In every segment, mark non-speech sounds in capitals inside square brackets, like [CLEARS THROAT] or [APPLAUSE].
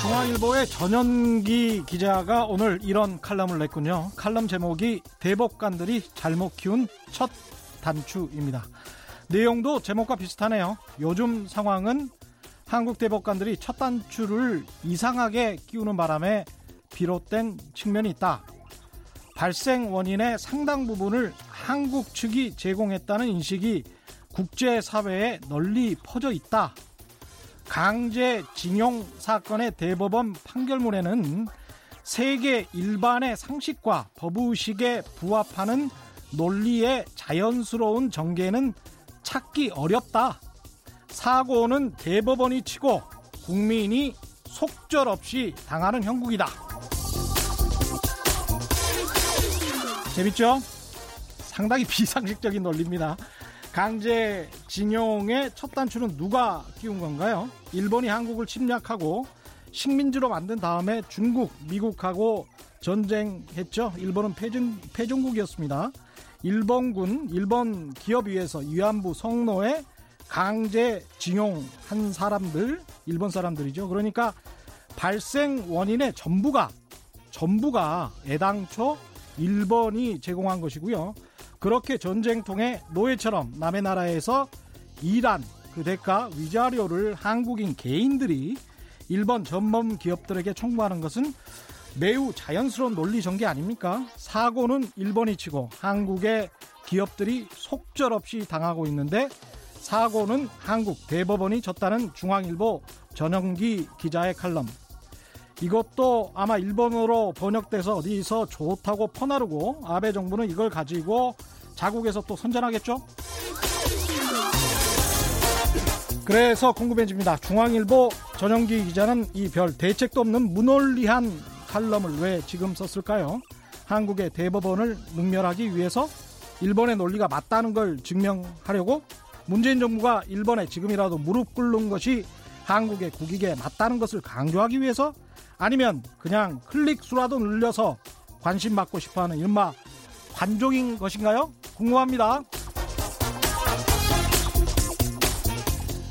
중앙일보의 전현기 기자가 오늘 이런 칼럼을 냈군요. 칼럼 제목이 대법관들이 잘못 키운 첫 단추입니다. 내용도 제목과 비슷하네요. 요즘 상황은 한국 대법관들이 첫 단추를 이상하게 끼우는 바람에 비롯된 측면이 있다. 발생 원인의 상당 부분을 한국 측이 제공했다는 인식이 국제사회에 널리 퍼져 있다. 강제 징용 사건의 대법원 판결문에는 세계 일반의 상식과 법의식에 부합하는 논리의 자연스러운 전개는 찾기 어렵다. 사고는 대법원이 치고 국민이 속절없이 당하는 형국이다. 재밌죠? 상당히 [LAUGHS] 비상식적인 논리입니다. 강제징용의 첫 단추는 누가 끼운 건가요? 일본이 한국을 침략하고 식민지로 만든 다음에 중국, 미국하고 전쟁했죠. 일본은 패전, 패전국이었습니다. 일본군, 일본 기업 위에서 위안부 성노에 강제 징용한 사람들, 일본 사람들이죠. 그러니까 발생 원인의 전부가, 전부가 애당초 일본이 제공한 것이고요. 그렇게 전쟁통에 노예처럼 남의 나라에서 일한 그 대가 위자료를 한국인 개인들이 일본 전범 기업들에게 청구하는 것은 매우 자연스러운 논리 전개 아닙니까? 사고는 일본이 치고 한국의 기업들이 속절없이 당하고 있는데 사고는 한국 대법원이 졌다는 중앙일보 전영기 기자의 칼럼. 이것도 아마 일본어로 번역돼서 어디서 좋다고 퍼나르고 아베 정부는 이걸 가지고 자국에서 또 선전하겠죠? 그래서 궁금해집니다. 중앙일보 전영기 기자는 이 별 대책도 없는 무논리한 칼럼을 왜 지금 썼을까요? 한국의 대법원을 능멸하기 위해서 일본의 논리가 맞다는 걸 증명하려고 문재인 정부가 일본에 지금이라도 무릎 꿇는 것이 한국의 국익에 맞다는 것을 강조하기 위해서 아니면 그냥 클릭 수라도 늘려서 관심 받고 싶어하는 이른바 관종인 것인가요? 궁금합니다.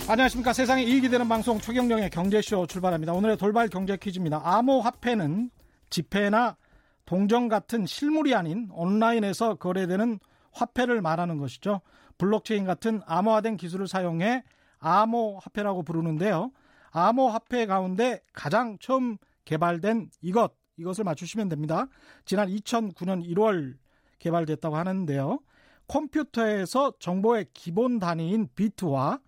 안녕하십니까. 세상에 이익이 되는 방송 최경령의 경제쇼 출발합니다. 오늘의 돌발 경제 퀴즈입니다. 암호화폐는 지폐나 동전 같은 실물이 아닌 온라인에서 거래되는 화폐를 말하는 것이죠. 블록체인 같은 암호화된 기술을 사용해 암호화폐라고 부르는데요. 암호화폐 가운데 가장 처음 개발된 이것, 이것을 맞추시면 됩니다. 지난 2009년 1월 개발됐다고 하는데요. 컴퓨터에서 정보의 기본 단위인 비트와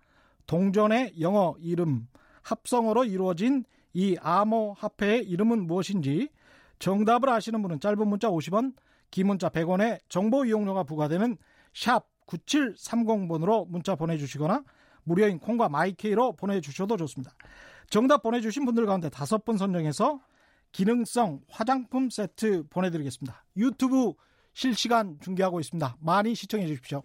동전의 영어 이름 합성어로 이루어진 이 암호화폐의 이름은 무엇인지 정답을 아시는 분은 짧은 문자 50원, 긴 문자 100원에 정보 이용료가 부과되는 샵 9730번으로 문자 보내주시거나 무료인 콩과 마이케이로 보내주셔도 좋습니다. 정답 보내주신 분들 가운데 다섯 분 선정해서 기능성 화장품 세트 보내드리겠습니다. 유튜브 실시간 중계하고 있습니다. 많이 시청해 주십시오.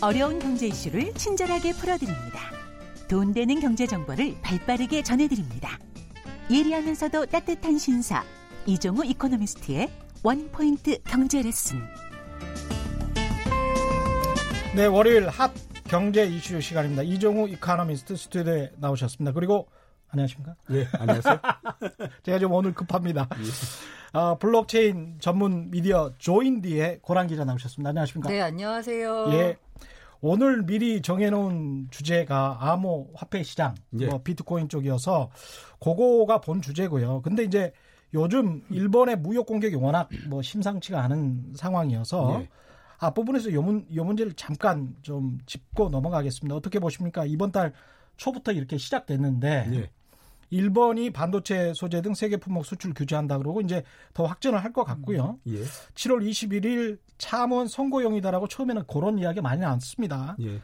어려운 경제 이슈를 친절하게 풀어드립니다. 돈 되는 경제 정보를 발빠르게 전해드립니다. 예리하면서도 따뜻한 신사 이종우 economist의 one point 경제 레슨. 네, 월요일 핫 경제 이슈 시간입니다. 이종우 이코노미스트 스튜디오에 나오셨습니다. 그리고 안녕하십니까? 예, 안녕하세요. [LAUGHS] 제가 좀 오늘 급합니다. 예. 어, 블록체인 전문 미디어 조인디의 고란 기자 나오셨습니다. 안녕하십니까? 네, 안녕하세요. 예. 오늘 미리 정해놓은 주제가 암호 화폐 시장, 예. 뭐 비트코인 쪽이어서 그거가 본 주제고요. 근데 이제 요즘 일본의 무역 공격이 워낙 뭐 심상치가 않은 상황이어서 예. 앞부분에서 요, 문, 요 문제를 잠깐 좀 짚고 넘어가겠습니다. 어떻게 보십니까? 이번 달 초부터 이렇게 시작됐는데 예. 일본이 반도체 소재 등 세계 품목 수출 규제한다 그러고 이제 더 확전을 할 것 같고요. 음, 예. 7월 21일 참원 선고용이다라고 처음에는 그런 이야기 많이 나왔습니다. 예.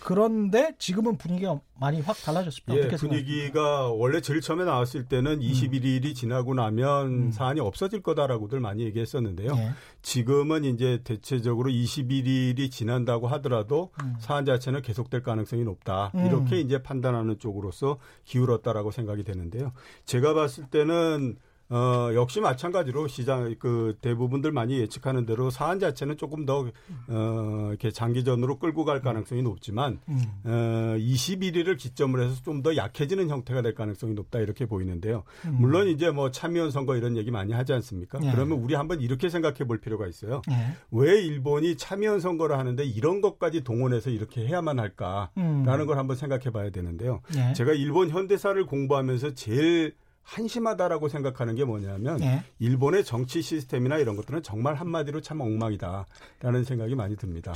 그런데 지금은 분위기가 많이 확 달라졌습니다. 예, 어떻게 분위기가 원래 제일 처음에 나왔을 때는 21일이 음. 지나고 나면 음. 사안이 없어질 거다라고들 많이 얘기했었는데요. 예. 지금은 이제 대체적으로 21일이 지난다고 하더라도 음. 사안 자체는 계속될 가능성이 높다. 음. 이렇게 이제 판단하는 쪽으로서 기울었다라고 생각이 되는데요. 제가 봤을 때는 어, 역시 마찬가지로 시장 그 대부분들 많이 예측하는 대로 사안 자체는 조금 더 어, 이렇게 장기전으로 끌고 갈 가능성이 높지만 음. 어, 21일을 기점으로 해서 좀 더 약해지는 형태가 될 가능성이 높다 이렇게 보이는데요. 음. 물론 이제 뭐 참여연 선거 이런 얘기 많이 하지 않습니까? 예. 그러면 우리 한번 이렇게 생각해 볼 필요가 있어요. 예. 왜 일본이 참여연 선거를 하는데 이런 것까지 동원해서 이렇게 해야만 할까라는 음. 걸 한번 생각해 봐야 되는데요. 예. 제가 일본 현대사를 공부하면서 제일 한심하다라고 생각하는 게 뭐냐면 예. 일본의 정치 시스템이나 이런 것들은 정말 한마디로 참 엉망이다라는 생각이 많이 듭니다.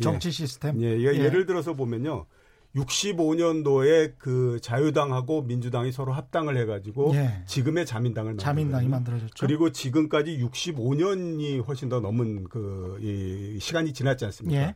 정 치 시스템. 예, 예, 예를 들어서 보면요. 65년도에 그 자유당하고 민주당이 서로 합당을 해가지고 예. 지금의 자민당을 자민당이 만들어졌죠. 그리고 지금까지 65년이 훨씬 더 넘은 그 이 시간이 지났지 않습니까? 예.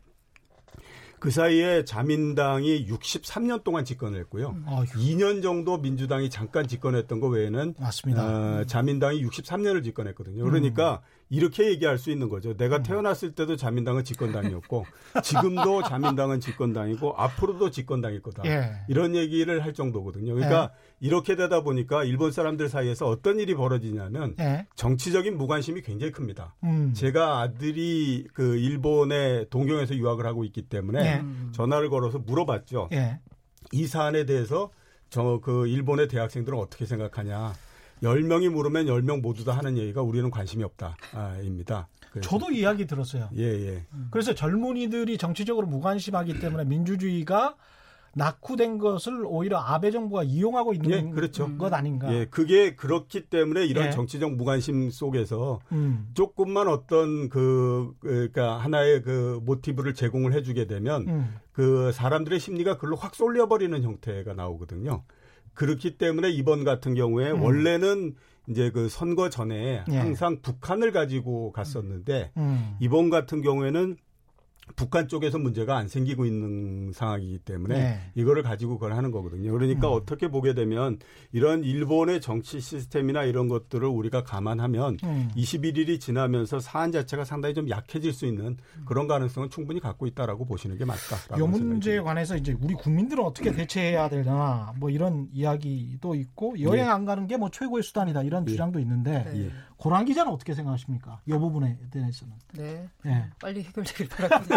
그 사이에 자민당이 63년 동안 집권을 했고요. 음. 2년 정도 민주당이 잠깐 집권했던 거 외에는 맞습니다. 어, 자민당이 63년을 집권했거든요. 그러니까 음. 이렇게 얘기할 수 있는 거죠. 내가 음. 태어났을 때도 자민당은 집권당이었고 [LAUGHS] 지금도 자민당은 집권당이고 앞으로도 집권당일 거다. 예. 이런 얘기를 할 정도거든요. 그러니까 예. 이렇게 되다 보니까 일본 사람들 사이에서 어떤 일이 벌어지냐면 예. 정치적인 무관심이 굉장히 큽니다. 음. 제가 아들이 그 일본에 동경에서 유학을 하고 있기 때문에 예. 전화를 걸어서 물어봤죠. 예. 이 사안에 대해서 저 그 일본의 대학생들은 어떻게 생각하냐. 10명이 물으면 10명 모두 다 하는 얘기가 우리는 관심이 없다. 아, 입니다. 저도 이야기 들었어요. 예, 예. 그래서 젊은이들이 정치적으로 무관심하기 때문에 민주주의가 낙후된 것을 오히려 아베 정부가 이용하고 있는 예, 그렇죠. 것 아닌가. 예, 그게 그렇기 때문에 이런 예. 정치적 무관심 속에서 음. 조금만 어떤 그 그러니까 하나의 그 모티브를 제공을 해주게 되면 음. 그 사람들의 심리가 글로 확 쏠려버리는 형태가 나오거든요. 그렇기 때문에 이번 같은 경우에 음. 원래는 이제 그 선거 전에 예. 항상 북한을 가지고 갔었는데 음. 이번 같은 경우에는 북한 쪽에서 문제가 안 생기고 있는 상황이기 때문에 네. 이거를 가지고 그걸 하는 거거든요. 그러니까 음. 어떻게 보게 되면 이런 일본의 정치 시스템이나 이런 것들을 우리가 감안하면 음. 21일이 지나면서 사안 자체가 상당히 좀 약해질 수 있는 그런 가능성은 충분히 갖고 있다라고 보시는 게 맞다. 이 문제에 관해서 이제 우리 국민들은 어떻게 대처해야 되나 뭐 이런 이야기도 있고 여행 예. 안 가는 게 뭐 최고의 수단이다 이런 예. 주장도 있는데 예. 고란 기자는 어떻게 생각하십니까? 이 부분에 대해서는. 네. 네. 빨리 해결되길 뿐이죠.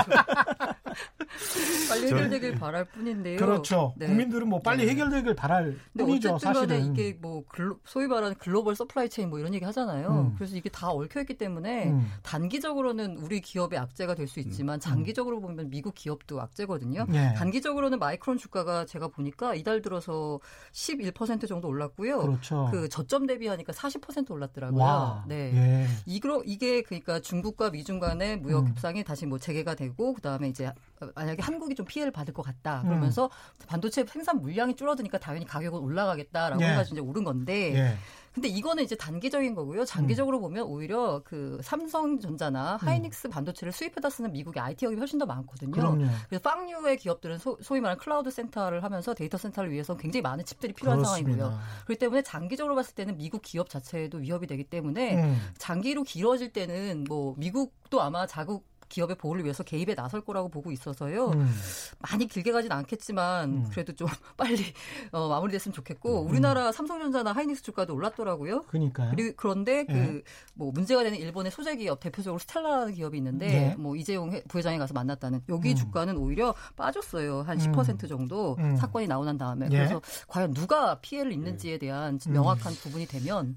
빨리 해결되길 바랄 뿐인데요. 그렇죠. 네. 국민들은 뭐 빨리 네. 해결되길 바랄 뿐이죠. 사실은 이게 뭐 글로, 소위 말하는 global supply chain 뭐 이런 얘기 하잖아요. 음. 그래서 이게 다 얽혀 있기 때문에 음. 단기적으로는 우리 기업의 악재가 될 수 있지만 음. 장기적으로 보면 미국 기업도 악재거든요. 네. 단기적으로는 마이크론 주가가 제가 보니까 이달 들어서 11% 정도 올랐고요. 그렇죠. 그 저점 대비하니까 40% 올랐더라고요. 와. 네. 예. 이거 이게 그러니까 중국과 미중 간의 무역 음. 협상이 음. 다시 뭐 재개가 되고 그다음에 이제 만약에 한국이 좀 피해를 받을 것 같다. 그러면서 음. 반도체 생산 물량이 줄어드니까 당연히 가격은 올라가겠다라고 예. 해가지고 이제 오른 건데 예. 근데 이거는 이제 단기적인 거고요. 장기적으로 음. 보면 오히려 그 삼성전자나 음. 하이닉스 반도체를 수입해다 쓰는 미국의 IT 기업이 훨씬 더 많거든요. 그럼요. 그래서 FANG류의 기업들은 소위 말하는 클라우드 센터를 하면서 데이터 센터를 위해서 굉장히 많은 칩들이 필요한 그렇습니다. 상황이고요. 그렇기 때문에 장기적으로 봤을 때는 미국 기업 자체에도 위협이 되기 때문에 음. 장기로 길어질 때는 뭐 미국도 아마 자국 기업의 보호를 위해서 개입에 나설 거라고 보고 있어서요. 음. 많이 길게 가진 않겠지만 음. 그래도 좀 [LAUGHS] 빨리 어, 마무리됐으면 좋겠고 음. 우리나라 삼성전자나 하이닉스 주가도 올랐더라고요. 그러니까요. 그리고 그런데 네. 그뭐 문제가 되는 일본의 소재 기업 대표적으로 스텔라라는 기업이 있는데 네. 뭐 이재용 부회장이 가서 만났다는 여기 음. 주가는 오히려 빠졌어요. 한 10% 음. 정도 음. 사건이 나오 난 다음에 예. 그래서 과연 누가 피해를 입는지에 대한 명확한 부분이 되면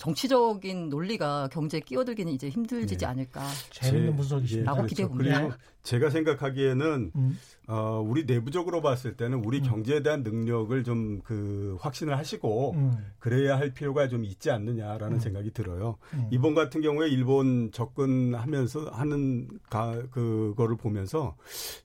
정치적인 논리가 경제에 끼어들기는 이제 힘들지지 네. 않을까. 재밌는 분석이십니다. 라고 그렇죠. 기대해 봅니다. 제가 생각하기에는 음. 어, 우리 내부적으로 봤을 때는 우리 음. 경제에 대한 능력을 좀 그 확신을 하시고 음. 그래야 할 필요가 좀 있지 않느냐라는 음. 생각이 들어요. 음. 이번 같은 경우에 일본 접근하면서 하는 가, 그거를 보면서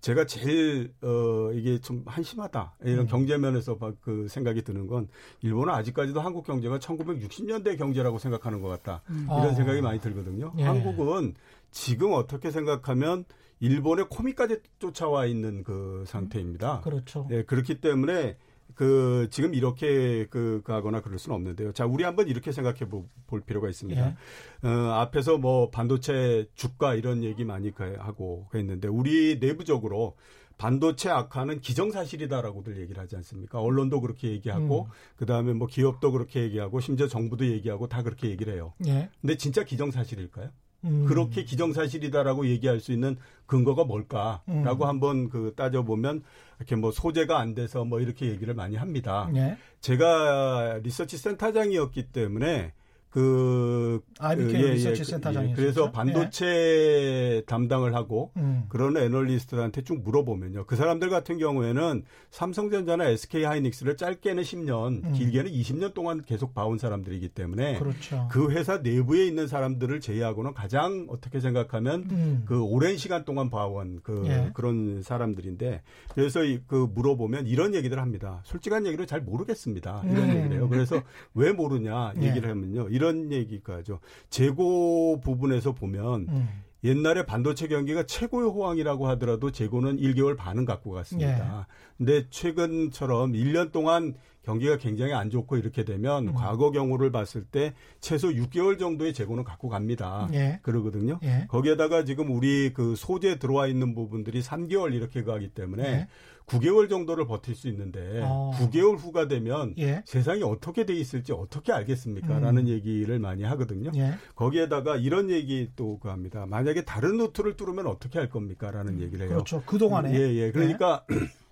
제가 제일 어, 이게 좀 한심하다 이런 음. 경제 면에서 그 생각이 드는 건 일본은 아직까지도 한국 경제가 1960년대 경제라고 생각하는 것 같다 이런 어. 생각이 많이 들거든요. 예. 한국은 지금 어떻게 생각하면 일본의 코미까지 쫓아와 있는 그 상태입니다. 그렇죠. 예, 그렇기 때문에 그 지금 이렇게 그 가거나 그럴 수는 없는데요. 자, 우리 한번 이렇게 생각해 볼 필요가 있습니다. 예. 어, 앞에서 뭐 반도체 주가 이런 얘기 많이 하고 했는데 우리 내부적으로 반도체 악화는 기정사실이다라고들 얘기를 하지 않습니까? 언론도 그렇게 얘기하고 음. 그다음에 뭐 기업도 그렇게 얘기하고 심지어 정부도 얘기하고 다 그렇게 얘기를 해요. 예. 근데 진짜 기정사실일까요? 음. 그렇게 기정사실이다라고 얘기할 수 있는 근거가 뭘까라고 음. 한번 그 따져보면 이렇게 뭐 소재가 안 돼서 뭐 이렇게 얘기를 많이 합니다. 예. 제가 리서치 센터장이었기 때문에 그 IBK 그, 예, 리서치 예, 센터장이 예, 그래서 반도체 예. 담당을 하고 음. 그런 애널리스트한테 쭉 물어보면요. 그 사람들 같은 경우에는 삼성전자나 SK 하이닉스를 짧게는 10년, 음. 길게는 20년 동안 계속 봐온 사람들이기 때문에 그렇죠. 그 회사 내부에 있는 사람들을 제외하고는 가장 어떻게 생각하면 음. 그 오랜 시간 동안 봐온 그 예. 그런 사람들인데 그래서 그 물어보면 이런 얘기들 합니다. 솔직한 얘기를 잘 모르겠습니다. 이런 음. 얘기를 해요. 그래서 왜 모르냐 예. 얘기를 하면요. 이런 이런 얘기가죠. 재고 부분에서 보면 음. 옛날에 반도체 경기가 최고의 호황이라고 하더라도 재고는 1개월 반은 갖고 갔습니다. 예. 근데 최근처럼 1년 동안 경기가 굉장히 안 좋고 이렇게 되면 음. 과거 경우를 봤을 때 최소 6개월 정도의 재고는 갖고 갑니다. 예. 그러거든요. 예. 거기에다가 지금 우리 그 소재 들어와 있는 부분들이 3개월 이렇게 가기 때문에 예. 9개월 정도를 버틸 수 있는데 어. 9개월 후가 되면 예. 세상이 어떻게 돼 있을지 어떻게 알겠습니까? 음. 라는 얘기를 많이 하거든요. 예. 거기에다가 이런 얘기 또 그 합니다. 만약에 다른 루트를 뚫으면 어떻게 할 겁니까? 라는 얘기를 해요. 그렇죠. 그동안에. 예, 예. 그러니까 예. [CLEARS THROAT]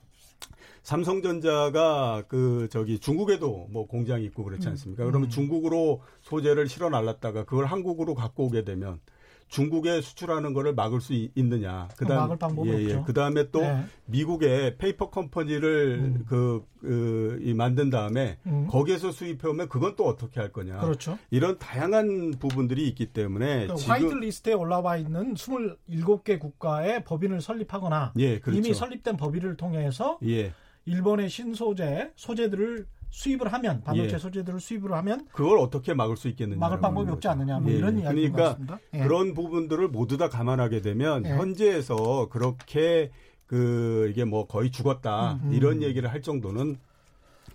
삼성전자가 그 저기 중국에도 뭐 공장이 있고 그렇지 음. 않습니까? 그러면 음. 중국으로 소재를 실어 날랐다가 그걸 한국으로 갖고 오게 되면 중국에 수출하는 거를 막을 수 있느냐. 그다음 막을 방법이 예, 예. 그다음에 또 네. 미국의 페이퍼 컴퍼니를 음. 그, 그, 이 만든 다음에 음. 거기에서 수입해 오면 그건 또 어떻게 할 거냐. 그렇죠. 이런 다양한 부분들이 있기 때문에 그 지금 화이트 리스트에 올라와 있는 27개 국가의 법인을 설립하거나 예, 그렇죠. 이미 설립된 법인을 통해서 예. 일본의 신소재 소재들을 수입을 하면 반도체 예. 소재들을 수입을 하면 그걸 어떻게 막을 수 있겠느냐 막을 방법이 없지 않느냐 뭐 예. 이런 이야기 그러니까 예. 그런 부분들을 모두 다 감안하게 되면 예. 현재에서 그렇게 그 이게 뭐 거의 죽었다 음, 음. 이런 얘기를 할 정도는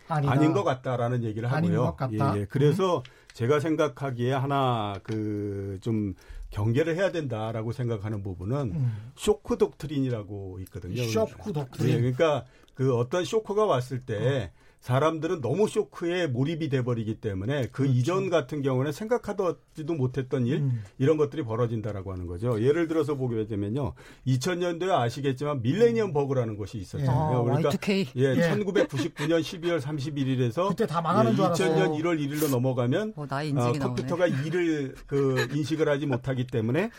아니다. 아닌 것 같다라는 얘기를 하고요. 예, 예. 그래서 음. 제가 생각하기에 하나 그 좀 경계를 해야 된다라고 생각하는 부분은 음. 쇼크 독트린이라고 있거든요. 쇼크 독트린. 예, 그러니까 그 어떤 쇼크가 왔을 때 어. 사람들은 너무 쇼크에 몰입이 돼버리기 때문에 그 그렇죠. 이전 같은 경우는 생각하지도 못했던 일 음. 이런 것들이 벌어진다라고 하는 거죠. 예를 들어서 보게 되면요, 2000년도에 아시겠지만 밀레니엄 버그라는 것이 있었잖아요. 예. 아, 그러니까 Y2K. 예, 예, 1999년 12월 31일에서 그때 다 망하는 예, 줄 알았어. 2000년 1월 1일로 넘어가면 어, 어, 컴퓨터가 일을 그 인식을 하지 못하기 때문에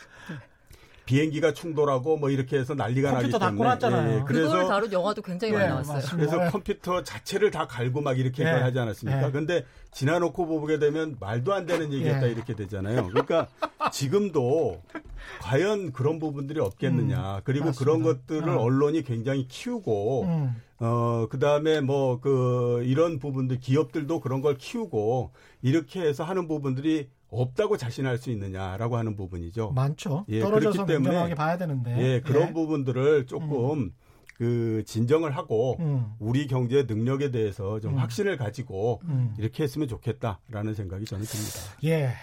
비행기가 충돌하고 뭐 이렇게 해서 난리가 나기 때문에 컴퓨터 예, 예. 그래서 그걸 다룬 영화도 굉장히 많이 예, 나왔어요. 맞습니다. 그래서 예. 컴퓨터 자체를 다 갈고 막 이렇게 예. 하지 않았습니까? 예. 근데 지나놓고 보게 되면 말도 안 되는 얘기였다 예. 이렇게 되잖아요. 그러니까 [LAUGHS] 지금도 과연 그런 부분들이 없겠느냐. 음, 그리고 맞습니다. 그런 것들을 어. 언론이 굉장히 키우고 음. 어, 그 다음에 뭐, 그, 이런 부분들, 기업들도 그런 걸 키우고, 이렇게 해서 하는 부분들이 없다고 자신할 수 있느냐라고 하는 부분이죠. 많죠. 예, 떨어져서 때문에 봐야 되는데. 예, 그런 예. 부분들을 조금 음. 그 진정을 하고 음. 우리 경제 능력에 대해서 좀 음. 확신을 가지고 음. 이렇게 했으면 좋겠다라는 생각이 저는 듭니다. 예.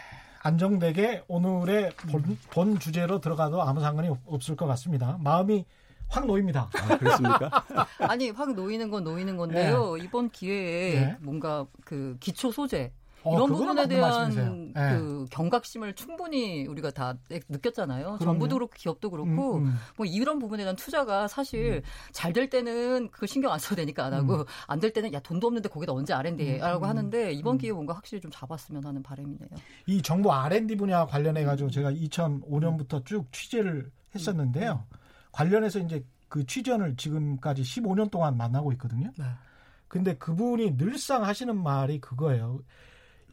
안정되게 오늘의 본, 본 주제로 들어가도 아무 상관이 없을 것 같습니다. 마음이 확 놓입니다. 아, 그렇습니까? [LAUGHS] 아니, 확 놓이는 건 놓이는 건데요. 예. 이번 기회에 예. 뭔가 그 기초 소재 어, 이런 부분에 대한 네. 그 경각심을 충분히 우리가 다 느꼈잖아요. 그럼요. 정부도 그렇고 기업도 그렇고 음, 음. 뭐 이런 부분에 대한 투자가 사실 음. 잘될 때는 그거 신경 안 써도 되니까 안 하고 음. 안될 때는 야 돈도 없는데 거기다 언제 R&D라고 음, 음. 하는데 이번 기회에 뭔가 확실히 좀 잡았으면 하는 바람이네요. 이 정부 R&D 분야 관련해 가지고 제가 2005년부터 쭉 취재를 했었는데요. 관련해서 이제 그 취재원을 지금까지 15년 동안 만나고 있거든요. 네. 근데 그분이 늘상 하시는 말이 그거예요.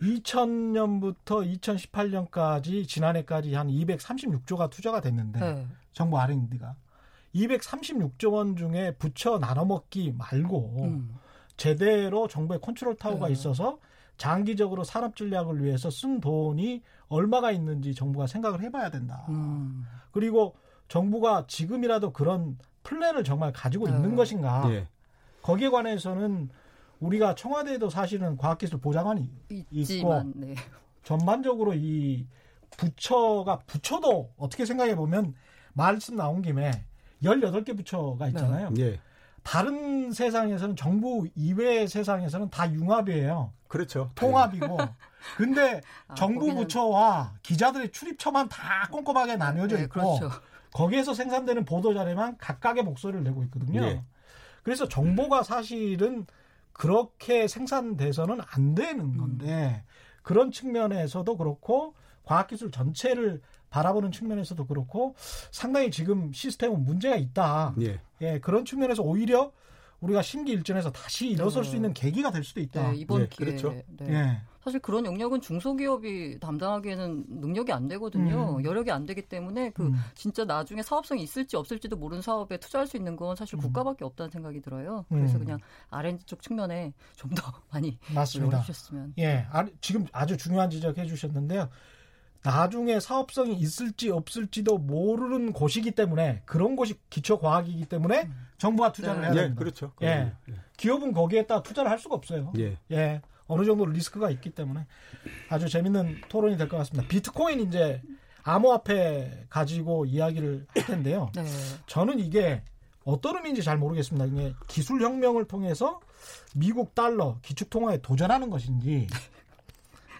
2000년부터 2018년까지 지난해까지 한 236조가 투자가 됐는데 네. 정부 R&D가 236조 원 중에 부처 나눠먹기 말고 음. 제대로 정부의 컨트롤 타워가 네. 있어서 장기적으로 산업 전략을 위해서 쓴 돈이 얼마가 있는지 정부가 생각을 해봐야 된다. 음. 그리고 정부가 지금이라도 그런 플랜을 정말 가지고 있는 네. 것인가? 예. 거기에 관해서는 우리가 청와대에도 사실은 과학기술 보좌관이 있지만, 있고 네. 전반적으로 이 부처가 부처도 어떻게 생각해 보면 말씀 나온 김에 18개 부처가 있잖아요. 네. 예. 다른 세상에서는 정부 이외의 세상에서는 다 융합이에요. 그렇죠. 통합이고. [LAUGHS] 근데 아, 정부 거기는... 부처와 기자들의 출입처만 다 꼼꼼하게 나뉘어져 네, 있고 네, 그렇죠. 거기에서 생산되는 보도 자료만 각각의 목소리를 내고 있거든요. 네. 그래서 정보가 사실은 그렇게 생산돼서는 안 되는 건데 음. 그런 측면에서도 그렇고 과학기술 전체를 바라보는 측면에서도 그렇고 상당히 지금 시스템은 문제가 있다. 예. 예 그런 측면에서 오히려 우리가 심기일전에서 다시 일어설 네. 수 있는 계기가 될 수도 있다. 네, 이번 예, 기회에. 그렇죠. 네. 예. 사실 그런 영역은 중소기업이 담당하기에는 능력이 안 되거든요. 음. 여력이 안 되기 때문에 그 음. 진짜 나중에 사업성이 있을지 없을지도 모르는 사업에 투자할 수 있는 건 사실 음. 국가밖에 없다는 생각이 들어요. 그래서 음. 그냥 R&D 쪽 측면에 좀 더 [LAUGHS] 많이 맞습니다. 주셨으면. 예, 아, 지금 아주 중요한 지적해 주셨는데요. 나중에 사업성이 있을지 없을지도 모르는 곳이기 때문에 그런 곳이 기초 과학이기 때문에 음. 정부가 투자를 네. 해야 됩니다. 예, 그렇죠. 예. 예. 기업은 거기에다 투자를 할 수가 없어요. 예. 예. 어느 정도 리스크가 있기 때문에 아주 재밌는 토론이 될 것 같습니다. 비트코인 이제 암호화폐 가지고 이야기를 할 텐데요. 네. 저는 이게 어떤 의미인지 잘 모르겠습니다. 이게 기술 혁명을 통해서 미국 달러 기축 통화에 도전하는 것인지 [LAUGHS] 네.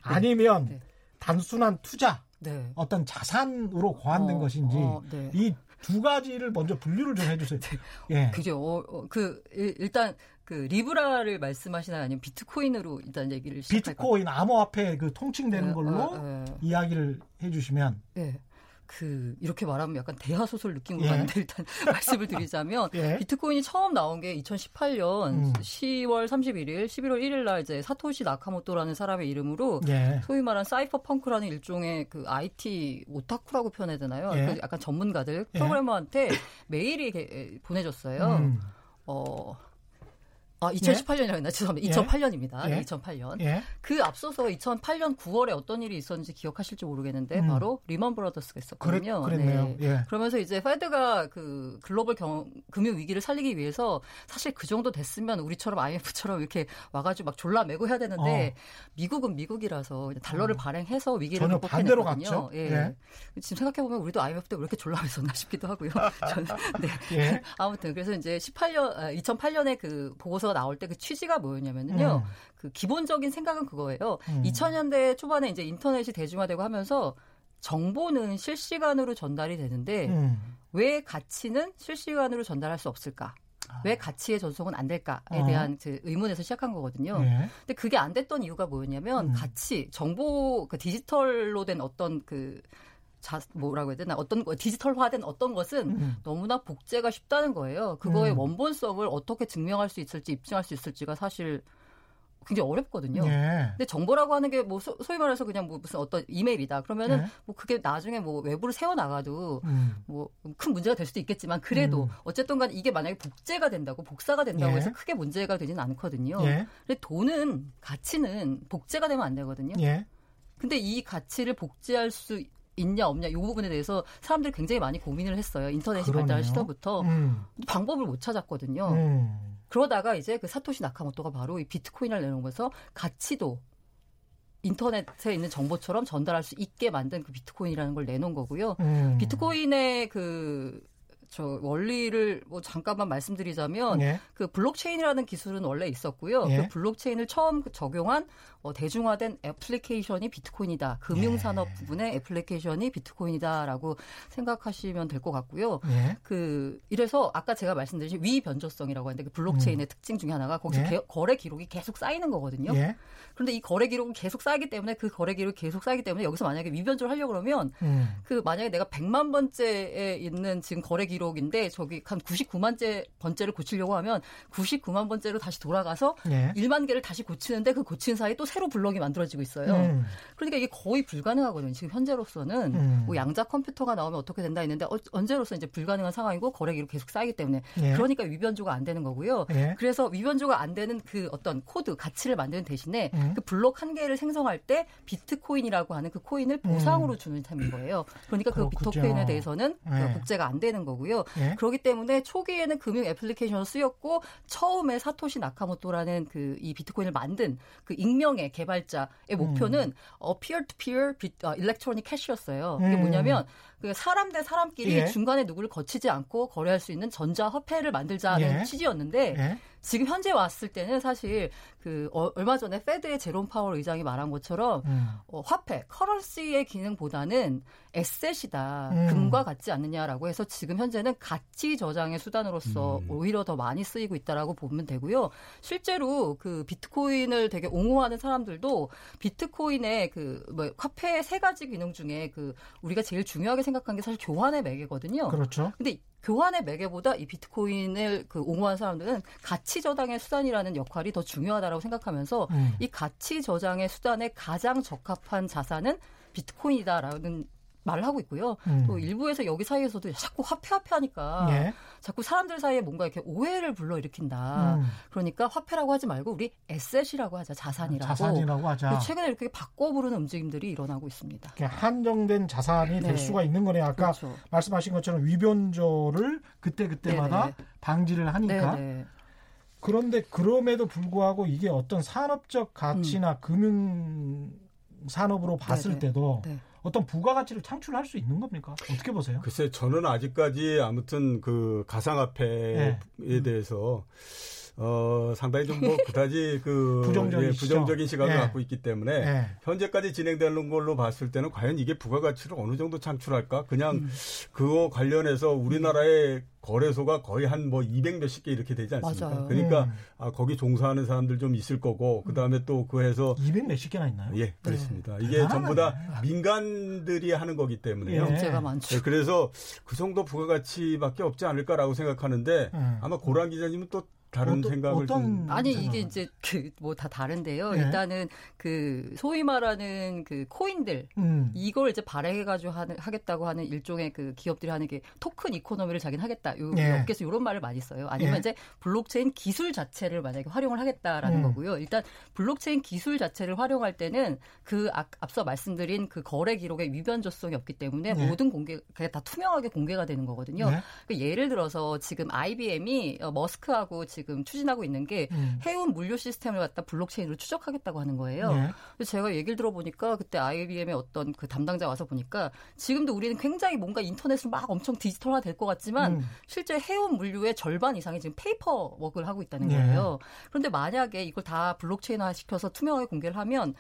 아니면 네. 단순한 투자 네. 어떤 자산으로 고안된 어, 것인지 어, 네. 이두 가지를 먼저 분류를 좀 해주세요. [LAUGHS] 네. 예. 그죠. 어, 어, 그 일단 그 리브라를 말씀하시나요? 아니면 비트코인으로 일단 얘기를 시작할까요? 비트코인 암호화폐 그 통칭되는 네, 걸로 어, 어. 이야기를 해주시면. 네. 그 이렇게 말하면 약간 대하 소설 느낌으로 예. 가는데 일단 [LAUGHS] 말씀을 드리자면 [LAUGHS] 예. 비트코인이 처음 나온 게 2018년 음. 10월 31일, 11월 1일 날 이제 사토시 나카모토라는 사람의 이름으로 예. 소위 말한 cypherpunk라는 일종의 그 IT 오타쿠라고 표현해야 되나요? 예. 그 약간 전문가들 예. 프로그래머한테 [LAUGHS] 메일이 보내줬어요. 음. 어 아, 2018년이라고 했나? 죄송합니다. 2008년입니다. 예. 2008년. 예. 그 앞서서 2008년 9월에 어떤 일이 있었는지 기억하실지 모르겠는데 음. 바로 리먼 브라더스가 있었거든요. 그랬, 네. 예. 그러면서 이제 Fed가 그 글로벌 경, 금융 위기를 살리기 위해서 사실 그 정도 됐으면 우리처럼 IMF처럼 이렇게 와가지고 막 졸라매고 해야 되는데 어. 미국은 미국이라서 달러를 어. 발행해서 위기를 극복해냈거든요. 예. 예. 지금 생각해 보면 우리도 IMF 때 왜 이렇게 졸라맸었나 싶기도 하고요. [LAUGHS] 저는 네. 예. [LAUGHS] 아무튼 그래서 이제 18년 2008년에 그 보고서 나올 때 그 취지가 뭐였냐면요. 음. 그 기본적인 생각은 그거예요. 음. 2000년대 초반에 이제 인터넷이 대중화되고 하면서 정보는 실시간으로 전달이 되는데 음. 왜 가치는 실시간으로 전달할 수 없을까? 아. 왜 가치의 전송은 안 될까에 어. 대한 그 의문에서 시작한 거거든요. 예. 근데 그게 안 됐던 이유가 뭐였냐면 음. 가치, 정보, 그 디지털로 된 어떤 그 자, 뭐라고 해야 되나 어떤 디지털화된 어떤 것은 음. 너무나 복제가 쉽다는 거예요. 그거의 음. 원본성을 어떻게 증명할 수 있을지 입증할 수 있을지가 사실 굉장히 어렵거든요. 예. 근데 정보라고 하는 게 뭐 소위 말해서 그냥 뭐 무슨 어떤 이메일이다. 그러면은 예. 뭐 그게 나중에 뭐 외부를 세워 나가도 음. 뭐큰 문제가 될 수도 있겠지만 그래도 음. 어쨌든 간 이게 만약에 복제가 된다고 복사가 된다고 예. 해서 크게 문제가 되지는 않거든요. 예. 근데 돈은 가치는 복제가 되면 안 되거든요. 예. 근데 이 가치를 복제할 수 있냐 없냐 이 부분에 대해서 사람들이 굉장히 많이 고민을 했어요. 인터넷이 그러네요. 발달 시절부터 음. 방법을 못 찾았거든요. 음. 그러다가 이제 그 사토시 나카모토가 바로 이 비트코인을 내놓으면서 가치도 인터넷에 있는 정보처럼 전달할 수 있게 만든 그 비트코인이라는 걸 내놓은 거고요. 음. 비트코인의 그 저 원리를 뭐 잠깐만 말씀드리자면 예. 그 블록체인이라는 기술은 원래 있었고요. 예. 그 블록체인을 처음 적용한 어, 대중화된 애플리케이션이 비트코인이다. 금융산업 예. 부분의 애플리케이션이 비트코인이다라고 생각하시면 될 것 같고요. 예. 그 이래서 아까 제가 말씀드린 위변조성이라고 하는데 그 블록체인의 음. 특징 중에 하나가 거기서 개, 예. 거래 기록이 계속 쌓이는 거거든요. 예. 그런데 이 거래 기록은 계속 쌓이기 때문에 그 거래 기록이 계속 쌓이기 때문에 여기서 만약에 위변조를 하려고 그러면 음. 그 만약에 내가 100만 번째에 있는 지금 거래 기록 기록인데 저기 한 99만째 번째를 고치려고 하면 99만 번째로 다시 돌아가서 예. 1만 개를 다시 고치는데 그 고치는 사이 또 새로 블럭이 만들어지고 있어요. 음. 그러니까 이게 거의 불가능하거든요. 지금 현재로서는 음. 뭐 양자 컴퓨터가 나오면 어떻게 된다 했는데 어, 현재로서 이제 불가능한 상황이고 거래 기록 계속 쌓이기 때문에 예. 그러니까 위변조가 안 되는 거고요. 예. 그래서 위변조가 안 되는 그 어떤 코드 가치를 만드는 대신에 음. 그 블록 한 개를 생성할 때 비트코인이라고 하는 그 코인을 보상으로 음. 주는 셈인 거예요. 그러니까 그 비트코인에 대해서는 예. 복제가 안 되는 거고 요. 예. 그렇기 때문에 초기에는 금융 애플리케이션으로 쓰였고 처음에 사토시 나카모토라는 그 이 비트코인을 만든 그 익명의 개발자의 목표는 음. 어, peer-to-peer 비, 어, electronic cash였어요. 이게 음. 뭐냐면 그 사람 대 사람끼리 예. 중간에 누구를 거치지 않고 거래할 수 있는 전자 화폐를 만들자는 예. 취지였는데 예. 지금 현재 왔을 때는 사실 그 어, 얼마 전에 Fed의 제롬 파월 의장이 말한 것처럼 음. 어, 화폐 currency의 기능보다는 asset이다 음. 금과 같지 않느냐라고 해서 지금 현재는 가치 저장의 수단으로서 음. 오히려 더 많이 쓰이고 있다라고 보면 되고요. 실제로 그 비트코인을 되게 옹호하는 사람들도 비트코인의 그 뭐 화폐 세 가지 기능 중에 그 우리가 제일 중요하게 생각 한 게 사실 교환의 매개거든요. 그렇죠. 근데 교환의 매개보다 이 비트코인을 그 옹호한 사람들은 가치 저장의 수단이라는 역할이 더 중요하다라고 생각하면서 음. 이 가치 저장의 수단에 가장 적합한 자산은 비트코인이다라는 말을 하고 있고요. 음. 또 일부에서 여기 사이에서도 자꾸 화폐 화폐 하니까 예. 자꾸 사람들 사이에 뭔가 이렇게 오해를 불러일으킨다. 음. 그러니까 화폐라고 하지 말고 우리 에셋이라고 하자. 자산이라고. 자산이라고 하자. 최근에 이렇게 바꿔 부르는 움직임들이 일어나고 있습니다. 한정된 자산이 될 네. 수가 있는 거네요. 아까 그렇죠. 말씀하신 것처럼 위변조를 그때 그때마다 네네. 방지를 하니까. 네네. 그런데 그럼에도 불구하고 이게 어떤 산업적 가치나 음. 금융 산업으로 봤을 네네. 때도 네. 어떤 부가가치를 창출할 수 있는 겁니까? 어떻게 보세요? 글쎄, 저는 아직까지 아무튼 그 가상화폐에 네. 대해서 어, 상당히 좀 뭐 그다지 그 [LAUGHS] 부정적인, 예, 부정적인 시각을 예. 갖고 있기 때문에 예. 현재까지 진행되는 걸로 봤을 때는 과연 이게 부가가치를 어느 정도 창출할까? 그냥 음. 그거 관련해서 우리나라의 거래소가 거의 한 뭐 200 몇십 개 이렇게 되지 않습니까? 맞아요. 그러니까 음. 아, 거기 종사하는 사람들 좀 있을 거고 그다음에 또 그 해서 200 몇십 개나 있나요? 예, 그렇습니다. 네. 이게 전부 다 민간들이 하는 거기 때문에요. 문제가 예. 많죠. 네, 그래서 그 정도 부가가치밖에 없지 않을까라고 생각하는데 음. 아마 고란 기자님은 또 다른 어떤, 생각을 어떤 좀 아니 이게 이제 그 뭐 다 다른데요. 네. 일단은 그 소위 말하는 그 코인들 음. 이걸 이제 발행해가지고 하는 하겠다고 하는 일종의 그 기업들이 하는 게 token economy를 자기는 하겠다. 요 네. 업계에서 이런 말을 많이 써요. 아니면 네. 이제 블록체인 기술 자체를 만약에 활용을 하겠다라는 음. 거고요. 일단 블록체인 기술 자체를 활용할 때는 그 앞서 말씀드린 그 거래 기록의 위변조성이 없기 때문에 네. 모든 공개가 다 투명하게 공개가 되는 거거든요. 네. 그러니까 예를 들어서 지금 IBM이 어, 머스크하고 지금 지금 추진하고 있는 게 음. 해운 물류 시스템을 갖다 블록체인으로 추적하겠다고 하는 거예요. 네. 그래서 제가 얘기를 들어보니까 그때 IBM의 어떤 그 담당자 와서 보니까 지금도 우리는 굉장히 뭔가 인터넷으로 막 엄청 디지털화 될 것 같지만 음. 실제 해운 물류의 절반 이상이 지금 paperwork를 하고 있다는 네. 거예요. 그런데 만약에 이걸 다 블록체인화 시켜서 투명하게 공개를 하면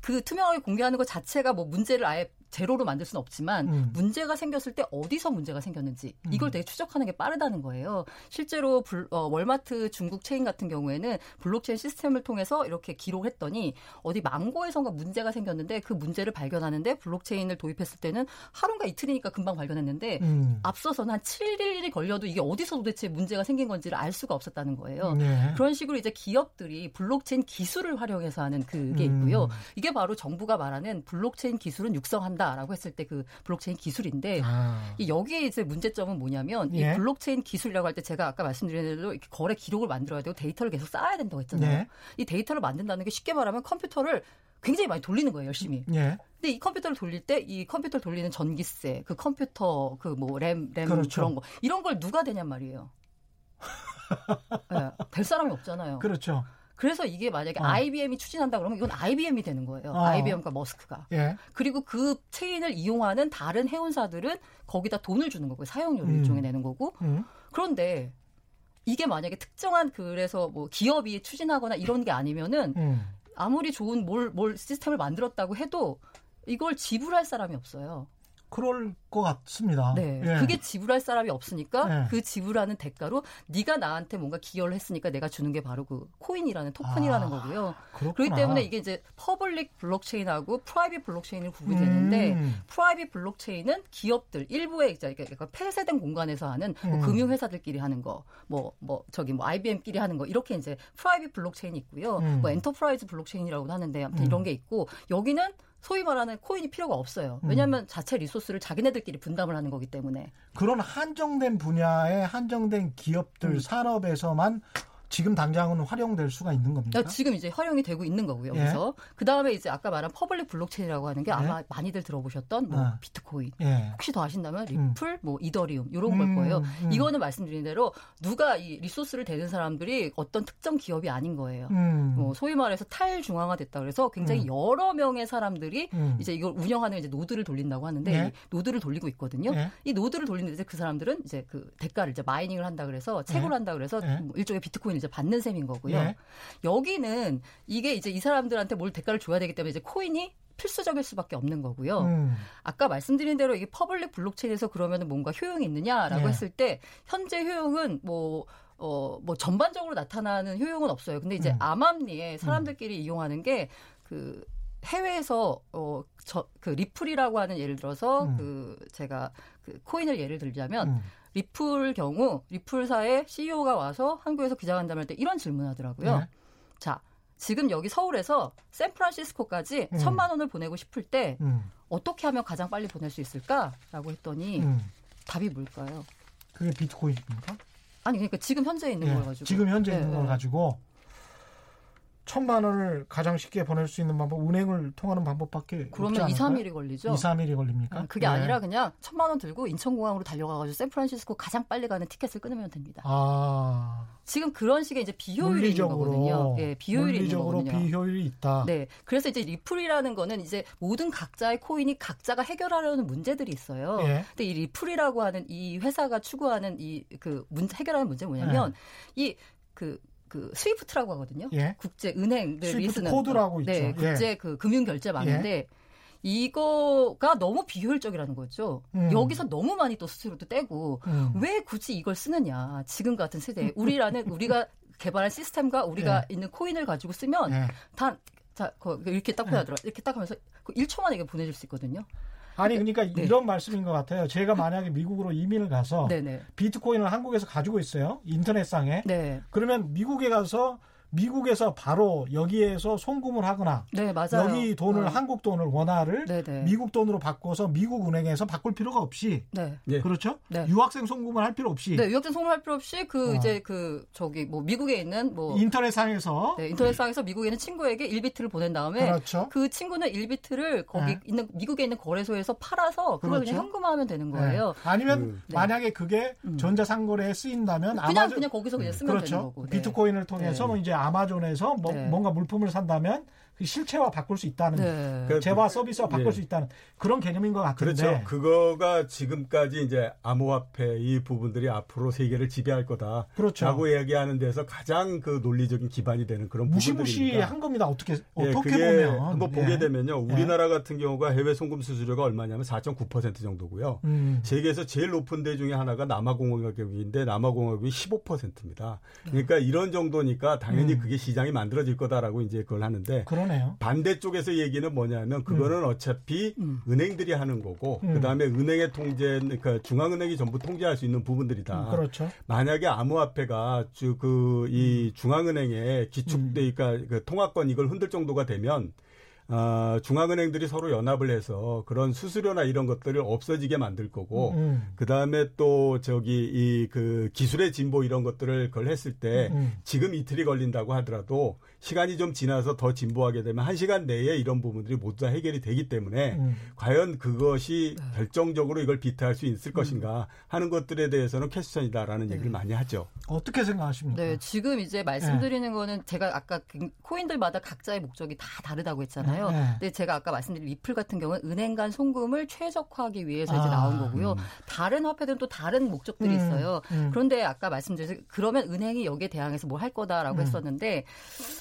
그 투명하게 공개하는 것 자체가 뭐 문제를 아예 제로로 만들 수는 없지만 음. 문제가 생겼을 때 어디서 문제가 생겼는지 이걸 음. 되게 추적하는 게 빠르다는 거예요. 실제로 불, 어, 월마트 중국 체인 같은 경우에는 블록체인 시스템을 통해서 이렇게 기록했더니 어디 망고에선가 문제가 생겼는데 그 문제를 발견하는데 블록체인을 도입했을 때는 하루가 이틀이니까 금방 발견했는데 음. 앞서서는 한 7일이 걸려도 이게 어디서 도대체 문제가 생긴 건지를 알 수가 없었다는 거예요. 네. 그런 식으로 이제 기업들이 블록체인 기술을 활용해서 하는 그게 음. 있고요. 이게 바로 정부가 말하는 블록체인 기술은 육성한 한다라고 했을 때 그 블록체인 기술인데 아. 여기에 이제 문제점은 뭐냐면 예. 이 블록체인 기술이라고 할 때 제가 아까 말씀드린 대로 거래 기록을 만들어야 되고 데이터를 계속 쌓아야 된다고 했잖아요. 네. 이 데이터를 만든다는 게 쉽게 말하면 컴퓨터를 굉장히 많이 돌리는 거예요, 열심히. 예. 근데 이 컴퓨터를 돌릴 때 이 컴퓨터를 돌리는 전기세, 그 컴퓨터 그 뭐 램, 램 그렇죠. 그런 거 이런 걸 누가 대냔 말이에요. 네, [LAUGHS] 댈 사람이 없잖아요. 그렇죠. 그래서 이게 만약에 어. IBM이 추진한다 그러면 이건 IBM이 대는 거예요. 어. IBM과 머스크가. 예. 그리고 그 체인을 이용하는 다른 해운사들은 거기다 돈을 주는 거고요. 사용료를 음. 일종의 내는 거고. 음. 그런데 이게 만약에 특정한 그래서 뭐 기업이 추진하거나 이런 게 아니면은 음. 아무리 좋은 뭘, 뭘 시스템을 만들었다고 해도 이걸 지불할 사람이 없어요. 그럴 것 같습니다. 네, 예. 그게 지불할 사람이 없으니까 예. 그 지불하는 대가로 네가 나한테 뭔가 기여를 했으니까 내가 주는 게 바로 그 코인이라는 토큰이라는 아, 거고요. 그렇구나. 그렇기 때문에 이게 이제 public 블록체인하고 private 블록체인을 구분이 되는데 음. private 블록체인은 기업들 일부의 이제 그러니까 폐쇄된 공간에서 하는 뭐 음. 금융회사들끼리 하는 거, 뭐뭐 뭐 저기 뭐 IBM끼리 하는 거 이렇게 이제 private 블록체인이 있고요. 음. 뭐 enterprise 블록체인이라고도 하는데 아무튼 이런 음. 게 있고 여기는 소위 말하는 코인이 필요가 없어요. 음. 왜냐하면 음. 자체 리소스를 자기네들끼리 분담을 하는 거기 때문에. 그런 한정된 분야의 한정된 기업들 음. 산업에서만 지금 당장은 활용될 수가 있는 겁니까? 지금 이제 활용이 되고 있는 거고요. 예. 그래서 그 다음에 이제 아까 말한 public 블록체인이라고 하는 게 아마 예. 많이들 들어보셨던 뭐 아. 비트코인, 예. 혹시 더 아신다면 음. 리플, 음. 뭐 이더리움 이런 음. 걸 거예요. 음. 이거는 말씀드린 대로 누가 이 리소스를 대는 사람들이 어떤 특정 기업이 아닌 거예요. 음. 뭐 소위 말해서 탈중앙화됐다 그래서 굉장히 음. 여러 명의 사람들이 이제 이걸 운영하는 이제 노드를 돌린다고 하는데 예. 이 노드를 돌리고 있거든요. 예. 이 노드를 돌리는데 그 사람들은 이제 그 대가를 이제 mining을 한다 그래서 채굴 예. 한다 그래서 뭐 일종의 비트코인 이제 받는 셈인 거고요. 예. 여기는 이게 이제 이 사람들한테 뭘 대가를 줘야 되기 때문에 이제 코인이 필수적일 수밖에 없는 거고요. 음. 아까 말씀드린 대로 이게 public 블록체인에서 그러면 뭔가 효용이 있느냐라고 예. 했을 때 현재 효용은 뭐 어, 뭐 전반적으로 나타나는 효용은 없어요. 근데 이제 음. 암암리에 사람들끼리 음. 이용하는 게 그 해외에서 어, 저, 그 리플이라고 하는 예를 들어서 음. 그 제가 그 코인을 예를 들자면 음. 리플 경우 리플사의 CEO가 와서 한국에서 기자간담회 할 때 이런 질문을 하더라고요. 네. 자, 지금 여기 서울에서 샌프란시스코까지 음. 천만 원을 보내고 싶을 때 음. 어떻게 하면 가장 빨리 보낼 수 있을까라고 했더니 음. 답이 뭘까요? 그게 비트코인입니까? 아니 그러니까 지금 현재 있는 네. 걸 가지고 지금 현재 네, 있는 걸 네. 가지고 천만 원을 가장 쉽게 보낼 수 있는 방법, 은행을 통하는 방법밖에 그러면 2, 3일이 걸리죠. 2, 3일이 걸립니까? 아, 그게 네. 아니라 그냥 천만 원 들고 인천공항으로 달려가가지고 샌프란시스코 가장 빨리 가는 티켓을 끊으면 됩니다. 아. 지금 그런 식의 이제 비효율이 있는 거거든요. 예, 비효율이 있는 거거든요. 비효율이 있다. 네. 그래서 이제 리플이라는 거는 이제 모든 각자의 코인이 각자가 해결하려는 문제들이 있어요. 예. 근데 이 리플이라고 하는 이 회사가 추구하는 이 그 문제 해결하는 문제가 뭐냐면 예. 이그 그 스위프트라고 하거든요. 예. 국제 은행들이 쓰는 코드라고 네, 있죠. 국제 예. 그 금융 결제망인데 예. 이거가 너무 비효율적이라는 거죠. 음. 여기서 너무 많이 또 수수료도 떼고 음. 왜 굳이 이걸 쓰느냐. 지금 같은 세대에 우리라는 우리가 개발한 시스템과 우리가 예. 있는 코인을 가지고 쓰면 예. 다 자, 이렇게 딱 보여더라. 예. 이렇게 딱 하면서 1초 만에 이게 보내줄 수 있거든요. 아니 그러니까 네. 이런 말씀인 것 같아요. 제가 만약에 미국으로 이민을 가서. 비트코인을 한국에서 가지고 있어요. 인터넷상에. 네. 그러면 미국에 가서 미국에서 바로 여기에서 송금을 하거나 네, 맞아요. 여기 돈을 네. 한국 돈을 원화를 네네. 네. 미국 돈으로 바꿔서 미국 은행에서 바꿀 필요가 없이 네. 예. 그렇죠? 네. 유학생 송금을 할 필요 없이 네, 유학생 송금할 필요 없이 그 어. 이제 그 저기 뭐 미국에 있는 뭐 인터넷상에서 네, 인터넷상에서 미국에 있는 친구에게 1비트를 보낸 다음에 그렇죠. 그 친구는 1비트를 거기 네. 있는 미국에 있는 거래소에서 팔아서 그걸 그렇죠? 그냥 현금화하면 되는 네. 거예요. 아니면 음. 만약에 그게 음. 전자상거래에 쓰인다면 그냥 아마존, 그냥 거기서 그냥 쓰면 그렇죠. 되는 거고. 비트코인을 통해서 뭐 이제 아마존에서 뭐, 네. 뭔가 물품을 산다면 그 실체화 바꿀 수 있다는 네. 그 재화 서비스와 바꿀 네. 수 있다는 그런 개념인 것 같은데 그렇죠. 그거가 지금까지 이제 암호화폐 이 부분들이 앞으로 세계를 지배할 거다. 그렇죠. 라고 이야기하는 데서 가장 그 논리적인 기반이 되는 그런 무시무시한 겁니다. 어떻게 예, 어떻게 보면 한번 보게 예. 되면요. 우리나라 예. 같은 경우가 해외 송금 수수료가 얼마냐면 4.9% 정도고요. 음. 세계에서 제일 높은 데 중에 하나가 남아공화국인데 남아공화국이 15%입니다. 그러니까 이런 정도니까 당연히 음. 그게 시장이 만들어질 거다라고 이제 그걸 하는데 그런 그러네요. 반대쪽에서 얘기는 뭐냐면 그거는 음. 어차피 음. 은행들이 하는 거고 음. 그다음에 은행의 통제 그러니까 중앙은행이 전부 통제할 수 있는 부분들이다. 음, 그렇죠. 만약에 암호화폐가 그이 음. 중앙은행의 기축 음. 그러니까 그 통화권 이걸 흔들 정도가 되면 어, 중앙은행들이 서로 연합을 해서 그런 수수료나 이런 것들을 없어지게 만들 거고, 음. 그 다음에 또 저기 이 그 기술의 진보 이런 것들을 걸 했을 때 음. 지금 이틀이 걸린다고 하더라도 시간이 좀 지나서 더 진보하게 되면 한 시간 내에 이런 부분들이 모두 다 해결이 되기 때문에 음. 과연 그것이 네. 결정적으로 이걸 비트할 수 있을 음. 것인가 하는 것들에 대해서는 퀘스천이다라는 네. 얘기를 많이 하죠. 어떻게 생각하십니까? 네, 지금 이제 말씀드리는 네. 거는 제가 아까 그 코인들마다 각자의 목적이 다 다르다고 했잖아요. 거잖아요. 네. 근데 제가 아까 말씀드린 리플 같은 경우는 은행 간 송금을 최적화하기 위해서 아, 이제 나온 거고요. 음. 다른 화폐들은 또 다른 목적들이 음, 있어요. 음. 그런데 아까 말씀드린 그러면 은행이 여기에 대항해서 뭘 할 거다라고 음. 했었는데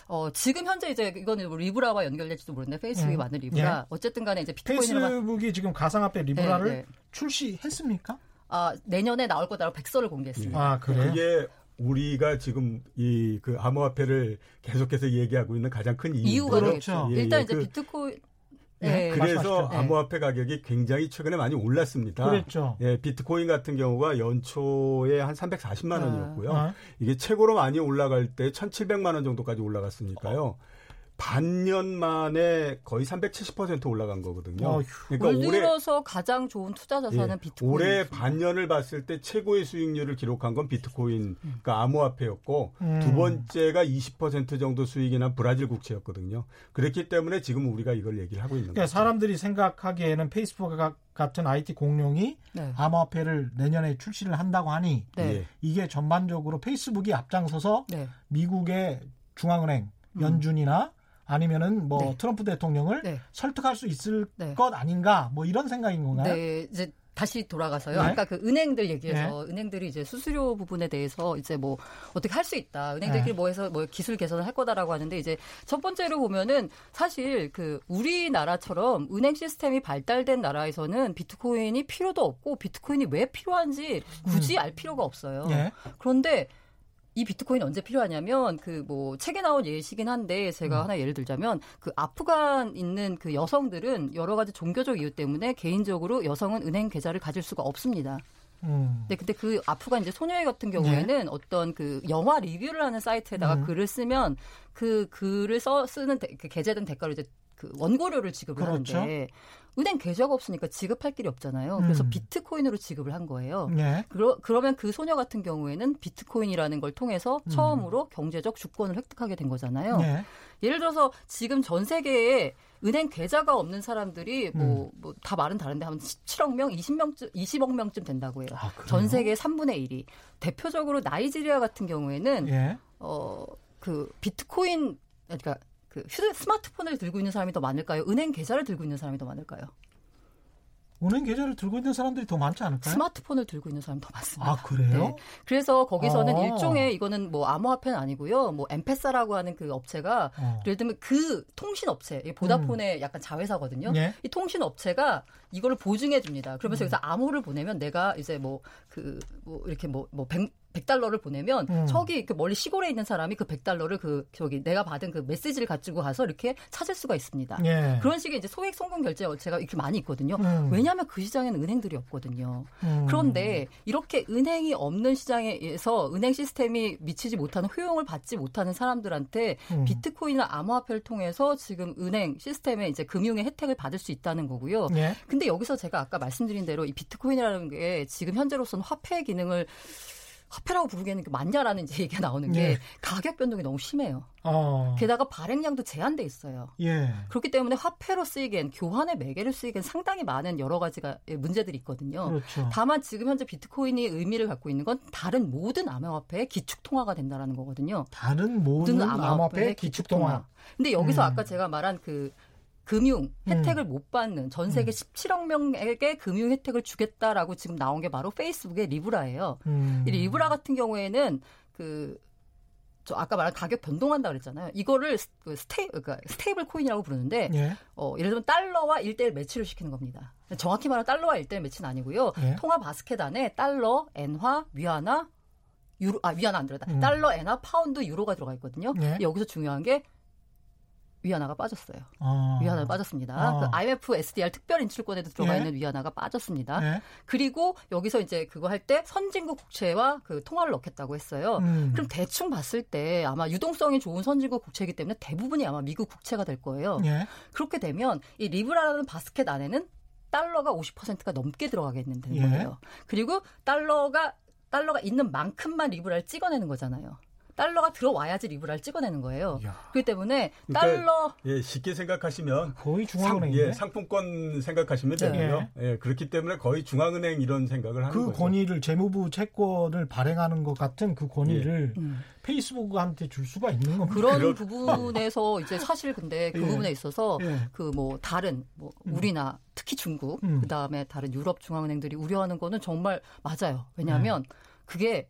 어, 지금 현재 이제 이거는 뭐 리브라와 연결될지도 모르는데 페이스북이 음. 만든 리브라 예. 어쨌든 간에 이제 비트코인을 페이스북이 지금 가상화폐 리브라를 네, 네. 출시했습니까? 아, 내년에 나올 거다라고 백서를 공개했습니다. 아, 그래요? 그게 우리가 지금 이 그 암호화폐를 계속해서 얘기하고 있는 가장 큰 이유가 그렇죠. 예, 일단 예, 이제 그, 비트코인 네, 그래서 네. 암호화폐 가격이 굉장히 최근에 많이 올랐습니다. 그렇죠. 예, 비트코인 같은 경우가 연초에 한 340만 원이었고요. 아. 이게 최고로 많이 올라갈 때 1,700만 원 정도까지 올라갔으니까요. 어. 반년 만에 거의 370% 올라간 거거든요. 어휴. 그러니까 올해 들어서 가장 좋은 투자 자산은 예, 비트코인. 올해 반년을 봤을 때 최고의 수익률을 기록한 건 비트코인, 그러니까 암호화폐였고 음. 두 번째가 20% 정도 수익이 난 브라질 국채였거든요. 그렇기 때문에 지금 우리가 이걸 얘기를 하고 있는 그러니까 거죠. 사람들이 생각하기에는 페이스북 같은 IT 공룡이 네. 암호화폐를 내년에 출시를 한다고 하니 네. 이게 전반적으로 페이스북이 앞장서서 네. 미국의 중앙은행 음. 연준이나 아니면은 뭐 네. 트럼프 대통령을 네. 설득할 수 있을 네. 것 아닌가 뭐 이런 생각인 건가요? 네, 이제 다시 돌아가서요. 네. 아까 그 은행들 얘기해서 네. 은행들이 이제 수수료 부분에 대해서 이제 뭐 어떻게 할 수 있다. 은행들끼리 네. 뭐 해서 뭐 기술 개선을 할 거다라고 하는데 이제 첫 번째로 보면은 사실 그 우리나라처럼 은행 시스템이 발달된 나라에서는 비트코인이 필요도 없고 비트코인이 왜 필요한지 굳이 음. 알 필요가 없어요. 예. 그런데 이 비트코인 언제 필요하냐면 그 뭐 책에 나온 예시긴 한데 제가 음. 하나 예를 들자면 그 아프간 있는 그 여성들은 여러 가지 종교적 이유 때문에 개인적으로 여성은 은행 계좌를 가질 수가 없습니다. 음. 네, 근데 그 아프간 이제 소녀의 같은 경우에는 네. 어떤 그 영화 리뷰를 하는 사이트에다가 음. 글을 쓰면 그 글을 써 쓰는 데, 그 게재된 대가로 이제 그 원고료를 지급을 그렇죠. 하는데 은행 계좌가 없으니까 지급할 길이 없잖아요. 그래서 음. 비트코인으로 지급을 한 거예요. 네. 그러, 그러면 그 소녀 같은 경우에는 비트코인이라는 걸 통해서 음. 처음으로 음. 경제적 주권을 획득하게 된 거잖아요. 네. 예를 들어서 지금 전 세계에 은행 계좌가 없는 사람들이 뭐, 음. 뭐, 다 말은 다른데 한 17억 명, 20명쯤, 20억 명쯤 된다고 해요. 아, 전 세계 3분의 1이. 대표적으로 나이지리아 같은 경우에는, 예. 어, 그 비트코인, 그러니까 그 휴대 스마트폰을 들고 있는 사람이 더 많을까요? 은행 계좌를 들고 있는 사람이 더 많을까요? 은행 계좌를 들고 있는 사람들이 더 많지 않을까요? 스마트폰을 들고 있는 사람이 더 많습니다. 아, 그래요? 네. 그래서 거기서는 아. 일종의 이거는 뭐 암호화폐는 아니고요. 뭐 엠페사라고 하는 그 업체가 어. 예를 들면 그 통신 업체, 보다폰의 음. 약간 자회사거든요. 예? 이 통신 업체가 이거를 보증해 줍니다. 그러면서 음. 여기서 암호를 보내면 내가 이제 뭐 그뭐 그, 뭐 이렇게 뭐뭐 100, 100달러를 보내면 음. 저기 그 멀리 시골에 있는 사람이 그 100달러를 그 저기 내가 받은 그 메시지를 가지고 가서 이렇게 찾을 수가 있습니다. 예. 그런 식의 이제 소액 송금 결제 업체가 이렇게 많이 있거든요. 음. 왜냐하면 그 시장에는 은행들이 없거든요. 음. 그런데 이렇게 은행이 없는 시장에서 은행 시스템이 미치지 못하는 효용을 받지 못하는 사람들한테 음. 비트코인이나 암호화폐를 통해서 지금 은행 시스템에 이제 금융의 혜택을 받을 수 있다는 거고요. 예. 근데 여기서 제가 아까 말씀드린 대로 이 비트코인이라는 게 지금 현재로서는 화폐 기능을 화폐라고 부르기에는 맞냐라는 이제 얘기가 나오는 게 예. 가격 변동이 너무 심해요. 어. 게다가 발행량도 제한돼 있어요. 예. 그렇기 때문에 화폐로 쓰이기엔 교환의 매개를 쓰이기엔 상당히 많은 여러 가지가 예, 문제들이 있거든요. 그렇죠. 다만 지금 현재 비트코인이 의미를 갖고 있는 건 다른 모든 암호화폐의 기축 통화가 된다라는 거거든요. 다른 모든 암호화폐의 기축 통화. 근데 여기서 음. 아까 제가 말한 그 금융 혜택을 음. 못 받는 전 세계 음. 17억 명에게 금융 혜택을 주겠다라고 지금 나온 게 바로 페이스북의 리브라예요. 음. 이 리브라 같은 경우에는 그저 아까 말한 가격 변동한다 그랬잖아요. 이거를 그 sta 그러니까 stable coin이라고 부르는데 예. 어 예를 들면 달러와 1대1 매치를 시키는 겁니다. 정확히 말하면 달러와 1대1 매치는 아니고요. 예. 통화 바스켓 안에 달러, 엔화, 위안화, 유로 아 위안화 안 들어갔다. 음. 달러, 엔화, 파운드, 유로가 들어가 있거든요. 예. 여기서 중요한 게 위안화가 빠졌어요. 아. 위안화가 빠졌습니다. 아. 그 IMF SDR 특별 인출권에도 들어가 예. 있는 위안화가 빠졌습니다. 예. 그리고 여기서 이제 그거 할 때 선진국 국채와 그 통화를 넣겠다고 했어요. 음. 그럼 대충 봤을 때 아마 유동성이 좋은 선진국 국채이기 때문에 대부분이 아마 미국 국채가 될 거예요. 예. 그렇게 되면 이 리브라라는 바스켓 안에는 달러가 50%가 넘게 들어가겠는 예. 거예요. 그리고 달러가 달러가 있는 만큼만 리브라를 찍어내는 거잖아요. 달러가 들어와야지 리브라를 찍어내는 거예요. 야. 그렇기 때문에 그러니까 달러 그러니까, 예, 쉽게 생각하시면 거의 중앙은행 상, 예, 상품권 생각하시면 네. 되고요. 예, 그렇기 때문에 거의 중앙은행 이런 생각을 하는 그 거죠. 그 권위를 재무부 채권을 발행하는 것 같은 그 권위를 예. 음. 페이스북한테 줄 수가 있는 겁니다. 그런. 부분에서 이제 사실 근데 그 예. 부분에 있어서 예. 그뭐 다른 뭐 음. 우리나 특히 중국 음. 그다음에 다른 유럽 중앙은행들이 우려하는 거는 정말 맞아요. 왜냐하면 네. 그게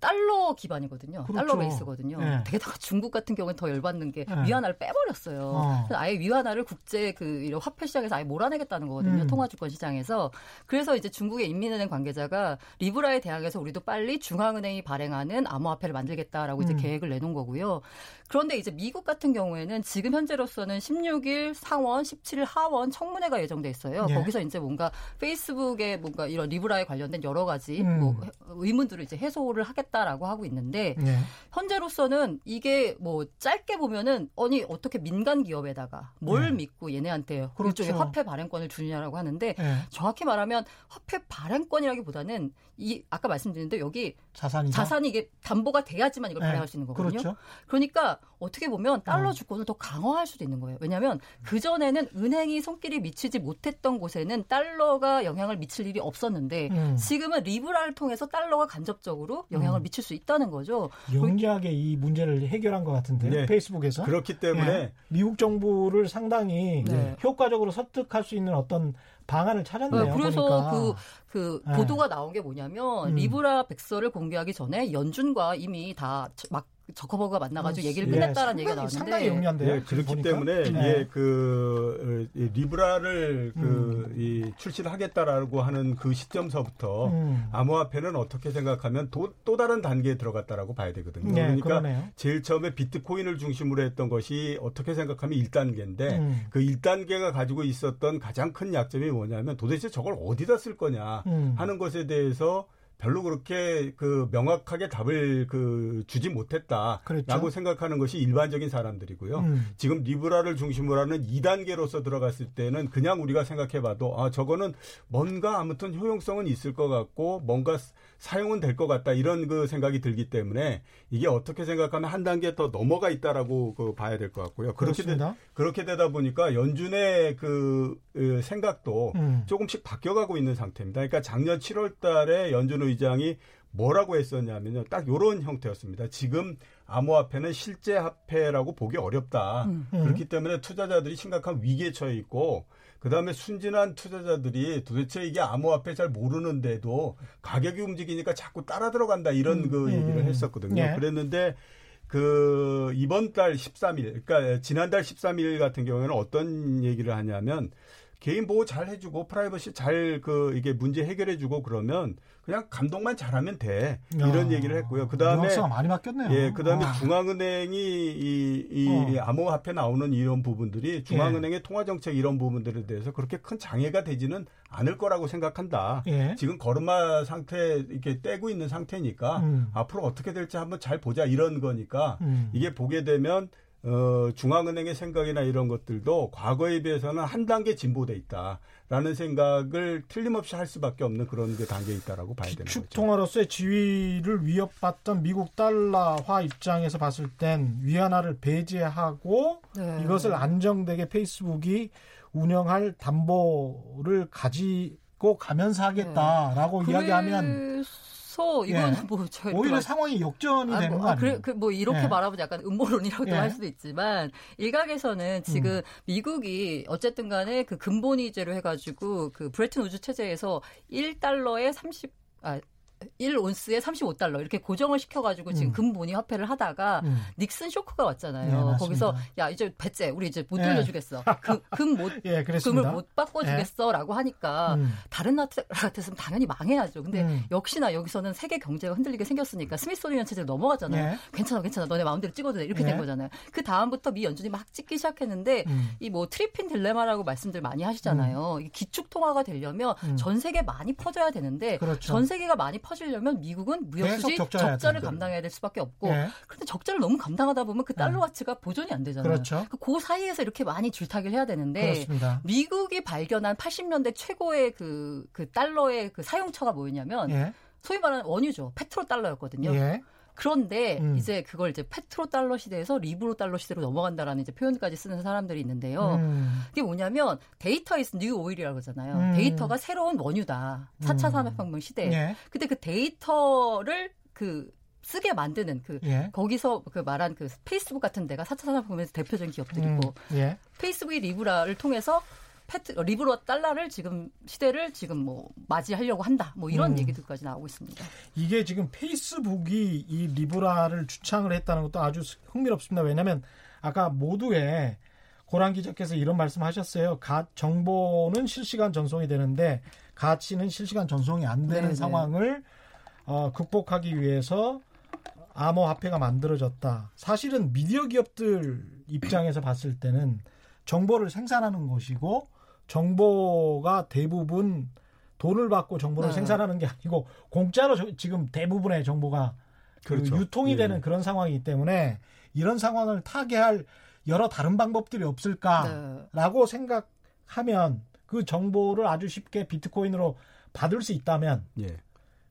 달러 기반이거든요. 그렇죠. 달러 베이스거든요. 네. 게다가 중국 같은 경우는 더 열받는 게 네. 위안화를 빼버렸어요. 어. 아예 위안화를 국제 그 화폐 시장에서 아예 몰아내겠다는 거거든요. 음. 통화주권 시장에서. 그래서 이제 중국의 인민은행 관계자가 리브라에 대항해서 우리도 빨리 중앙은행이 발행하는 암호화폐를 만들겠다라고 이제 음. 계획을 내놓은 거고요. 그런데 이제 미국 같은 경우에는 지금 현재로서는 16일 상원, 17일 하원 청문회가 예정돼 있어요. 예. 거기서 이제 뭔가 페이스북에 뭔가 이런 리브라에 관련된 여러 가지 음. 뭐 의문들을 이제 해소를 하겠다 라고 하고 있는데 예. 현재로서는 이게 뭐 짧게 보면은 아니 어떻게 민간 기업에다가 뭘 예. 믿고 얘네한테 그렇죠. 일종의 화폐 발행권을 주느냐라고 하는데 예. 정확히 말하면 화폐 발행권이라기보다는 이 아까 말씀드렸는데 여기 자산이 자산이 이게 담보가 돼야지만 이걸 네. 발행할 수 있는 거거든요. 그렇죠. 그러니까 어떻게 보면 달러 음. 주권을 더 강화할 수도 있는 거예요. 왜냐하면 그 전에는 은행이 손길이 미치지 못했던 곳에는 달러가 영향을 미칠 일이 없었는데 음. 지금은 리브라를 통해서 달러가 간접적으로 영향을 음. 미칠 수 있다는 거죠. 영리하게 이 문제를 해결한 것 같은데 네. 페이스북에서 그렇기 때문에 네. 미국 정부를 상당히 네. 효과적으로 설득할 수 있는 어떤 방안을 찾았네요. 네, 그래서 보니까. 그, 그 네. 보도가 나온 게 뭐냐면 음. 리브라 백서를 공개하기 전에 연준과 이미 다 막 저커버가 만나가지고 음, 얘기를 끝냈다라는 예, 얘기가 나왔는데 상당히 용이한데요. 예, 그렇기 보니까? 때문에 네. 예, 그 리브라를 그 음. 이, 출시를 하겠다라고 하는 그 시점서부터 음. 암호화폐는 어떻게 생각하면 도, 또 다른 단계에 들어갔다라고 봐야 되거든요. 네, 그러니까 그러네요. 제일 처음에 비트코인을 중심으로 했던 것이 어떻게 생각하면 1단계인데 음. 그 1단계가 가지고 있었던 가장 큰 약점이 뭐냐면 도대체 저걸 어디다 쓸 거냐 음. 하는 것에 대해서 별로 그렇게 그 명확하게 답을 그 주지 못했다라고 그렇죠. 생각하는 것이 일반적인 사람들이고요. 음. 지금 리브라를 중심으로 하는 2단계로서 들어갔을 때는 그냥 우리가 생각해 봐도 아 저거는 뭔가 아무튼 효용성은 있을 것 같고 뭔가 사용은 될 것 같다 이런 그 생각이 들기 때문에 이게 어떻게 생각하면 한 단계 더 넘어가 있다라고 그 봐야 될 것 같고요. 그렇게 되, 그렇게 되다 보니까 연준의 그, 그 생각도 음. 조금씩 바뀌어가고 있는 상태입니다. 그러니까 작년 7월달에 연준 의장이 뭐라고 했었냐면요. 딱 요런 형태였습니다. 지금 암호화폐는 실제 화폐라고 보기 어렵다. 음. 그렇기 때문에 투자자들이 심각한 위기에 처해 있고 그다음에 순진한 투자자들이 도대체 이게 암호화폐 잘 모르는데도 가격이 움직이니까 자꾸 따라 들어간다 이런 음, 그 음. 얘기를 했었거든요. 예. 그랬는데 그 이번 달 13일 그러니까 지난달 13일 같은 경우에는 어떤 얘기를 하냐면 개인 보호 잘 해주고 프라이버시 잘 그 이게 문제 해결해주고 그러면 그냥 감독만 잘하면 돼 이런 야, 얘기를 했고요. 그 다음에 많이 바뀌었네요. 예, 그 다음에 아. 중앙은행이 이, 이 어. 암호화폐 나오는 이런 부분들이 중앙은행의 예. 통화 정책 이런 부분들에 대해서 그렇게 큰 장애가 되지는 않을 거라고 생각한다. 예. 지금 걸음마 상태 이렇게 떼고 있는 상태니까 음. 앞으로 어떻게 될지 한번 잘 보자 이런 거니까 음. 이게 보게 되면 어, 중앙은행의 생각이나 이런 것들도 과거에 비해서는 한 단계 진보돼 있다라는 생각을 틀림없이 할 수밖에 없는 그런 게 단계에 있다라고 봐야 되는 거죠. 기축통화로서의 지위를 위협받던 미국 달러화 입장에서 봤을 땐 위안화를 배제하고 네. 이것을 안정되게 페이스북이 운영할 담보를 가지고 가면서 하겠다라고 네. 이야기하면 그래서 이건 예. 뭐 오히려 상황이 역전이 아, 되는 뭐, 거 아니에요? 그래, 그 뭐 이렇게 예. 말하면 약간 음모론이라고도 예. 할 수도 있지만 일각에서는 지금 음. 미국이 어쨌든 간에 그 근본이제로 해가지고 그 브레튼 우즈 체제에서 1달러에 30 아, 1온스에 35달러 이렇게 고정을 시켜가지고 지금 음. 금본위 화폐를 하다가 음. 닉슨 쇼크가 왔잖아요. 네, 거기서 야 이제 배째 우리 이제 못 예. 돌려주겠어. 그, 금 못 [LAUGHS] 예, 금을 못 바꿔주겠어라고 예. 하니까 음. 다른 나라 같았으면 당연히 망해야죠. 근데 음. 역시나 여기서는 세계 경제가 흔들리게 생겼으니까 스미소니언 체제로 넘어갔잖아요. 예. 괜찮아 괜찮아 너네 마음대로 찍어도 돼 이렇게 된 예. 거잖아요. 그 다음부터 미 연준이 막 찍기 시작했는데 음. 이 뭐 트리핀 딜레마라고 말씀들 많이 하시잖아요. 음. 기축 통화가 되려면 전 세계 많이 퍼져야 되는데 그렇죠. 전 세계가 많이 퍼지려면 미국은 무역 수지 적자를 감당해야 될 수밖에 없고 네. 그런데 적자를 너무 감당하다 보면 그 달러 네. 가치가 보존이 안 되잖아요. 그렇죠. 그, 그 사이에서 이렇게 많이 줄타기를 해야 되는데 그렇습니다. 미국이 발견한 80년대 최고의 그, 그 달러의 그 사용처가 뭐였냐면 예. 소위 말하는 원유죠. 페트로 달러였거든요. 예. 그런데 음. 이제 그걸 이제 페트로 달러 시대에서 리브라 달러 시대로 넘어간다라는 이제 표현까지 쓰는 사람들이 있는데요. 음. 그게 뭐냐면 data is new oil이라고 그러잖아요. 음. 데이터가 새로운 원유다. 4차 음. 산업혁명 시대에. 예. 근데 그 데이터를 그 쓰게 만드는 그 예. 거기서 그 말한 그 페이스북 같은 데가 4차 산업혁명에서 대표적인 기업들이고 음. 예. 페이스북이 리브라를 통해서 패트 리브로 달러를 지금 시대를 지금 뭐 맞이하려고 한다. 뭐 이런 음. 얘기들까지 나오고 있습니다. 이게 지금 페이스북이 이 리브라를 주창을 했다는 것도 아주 흥미롭습니다. 왜냐하면 아까 모두의 고란 기자께서 이런 말씀하셨어요. 가 정보는 실시간 전송이 되는데 가치는 실시간 전송이 안 되는 네네. 네. 상황을 어, 극복하기 위해서 암호화폐가 만들어졌다. 사실은 미디어 기업들 입장에서 봤을 때는 정보를 생산하는 것이고 정보가 대부분 돈을 받고 정보를 네. 생산하는 게 아니고 공짜로 지금 대부분의 정보가 그 그렇죠. 그 유통이 예. 되는 그런 상황이기 때문에 이런 상황을 타개할 여러 다른 방법들이 없을까라고 네. 생각하면 그 정보를 아주 쉽게 비트코인으로 받을 수 있다면 예.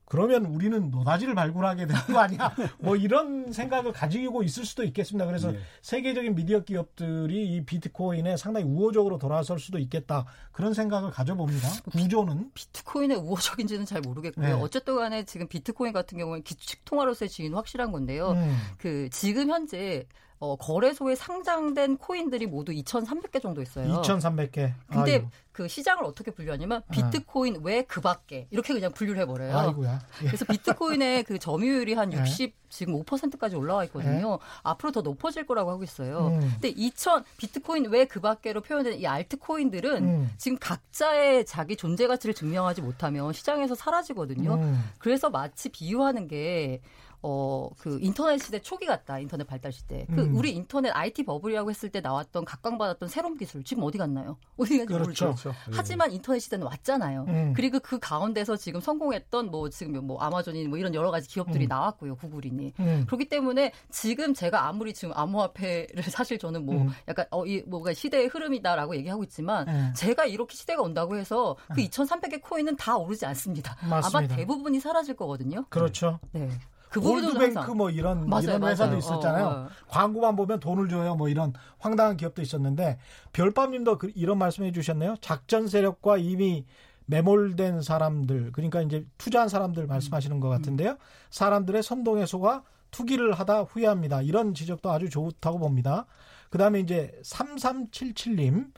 그러면 우리는 노다지를 발굴하게 되는 거 아니야? [LAUGHS] 뭐 이런 생각을 가지고 있을 수도 있겠습니다. 그래서 네. 세계적인 미디어 기업들이 이 비트코인에 상당히 우호적으로 돌아설 수도 있겠다. 그런 생각을 가져봅니다. 구조는 비트코인의 우호적인지는 잘 모르겠고요. 네. 어쨌든 간에 지금 비트코인 같은 경우는 기축 통화로서의 지위는 확실한 건데요. 음. 그 지금 현재 어, 거래소에 상장된 코인들이 모두 2,300개 정도 있어요. 2,300개. 근데 아유. 그 시장을 어떻게 분류하냐면 아. 비트코인 아. 외그 밖에 이렇게 그냥 분류를 해버려요. 아이고야. 예. 그래서 비트코인의 그 점유율이 한 60, 예. 지금 5%까지 올라와 있거든요. 예. 앞으로 더 높아질 거라고 하고 있어요. 음. 근데 2,000 비트코인 외그 밖에로 표현된 이 알트코인들은 음. 지금 각자의 자기 존재 가치를 증명하지 못하면 시장에서 사라지거든요. 음. 그래서 마치 비유하는 게 어, 그 인터넷 시대 초기 같다. 인터넷 발달 시대. 그 음. 우리 인터넷 IT 버블이라고 했을 때 나왔던 각광받았던 새로운 기술 지금 어디 갔나요? [LAUGHS] 어디 갔는지 그렇죠. 모르죠. 그렇죠. 하지만 인터넷 시대는 왔잖아요. 음. 그리고 그 가운데서 지금 성공했던 뭐 지금 뭐 아마존이 뭐 이런 여러 가지 기업들이 음. 나왔고요. 구글이니. 음. 그렇기 때문에 지금 제가 아무리 지금 암호화폐를 [LAUGHS] 사실 저는 뭐 음. 약간 어 이 뭐가 시대의 흐름이다라고 얘기하고 있지만 네. 제가 이렇게 시대가 온다고 해서 그 2,300개 코인은 다 오르지 않습니다. 맞습니다. 아마 대부분이 사라질 거거든요. 그렇죠. 네. 그 골드뱅크 뭐 이런 맞아요, 이런 회사도 맞아요. 있었잖아요. 어, 어. 광고만 보면 돈을 줘요. 뭐 이런 황당한 기업도 있었는데 별밤님도 그, 이런 말씀해 주셨네요. 작전 세력과 이미 매몰된 사람들 그러니까 이제 투자한 사람들 말씀하시는 것 같은데요. 사람들의 선동에 속아 투기를 하다 후회합니다. 이런 지적도 아주 좋다고 봅니다. 그다음에 이제 3377님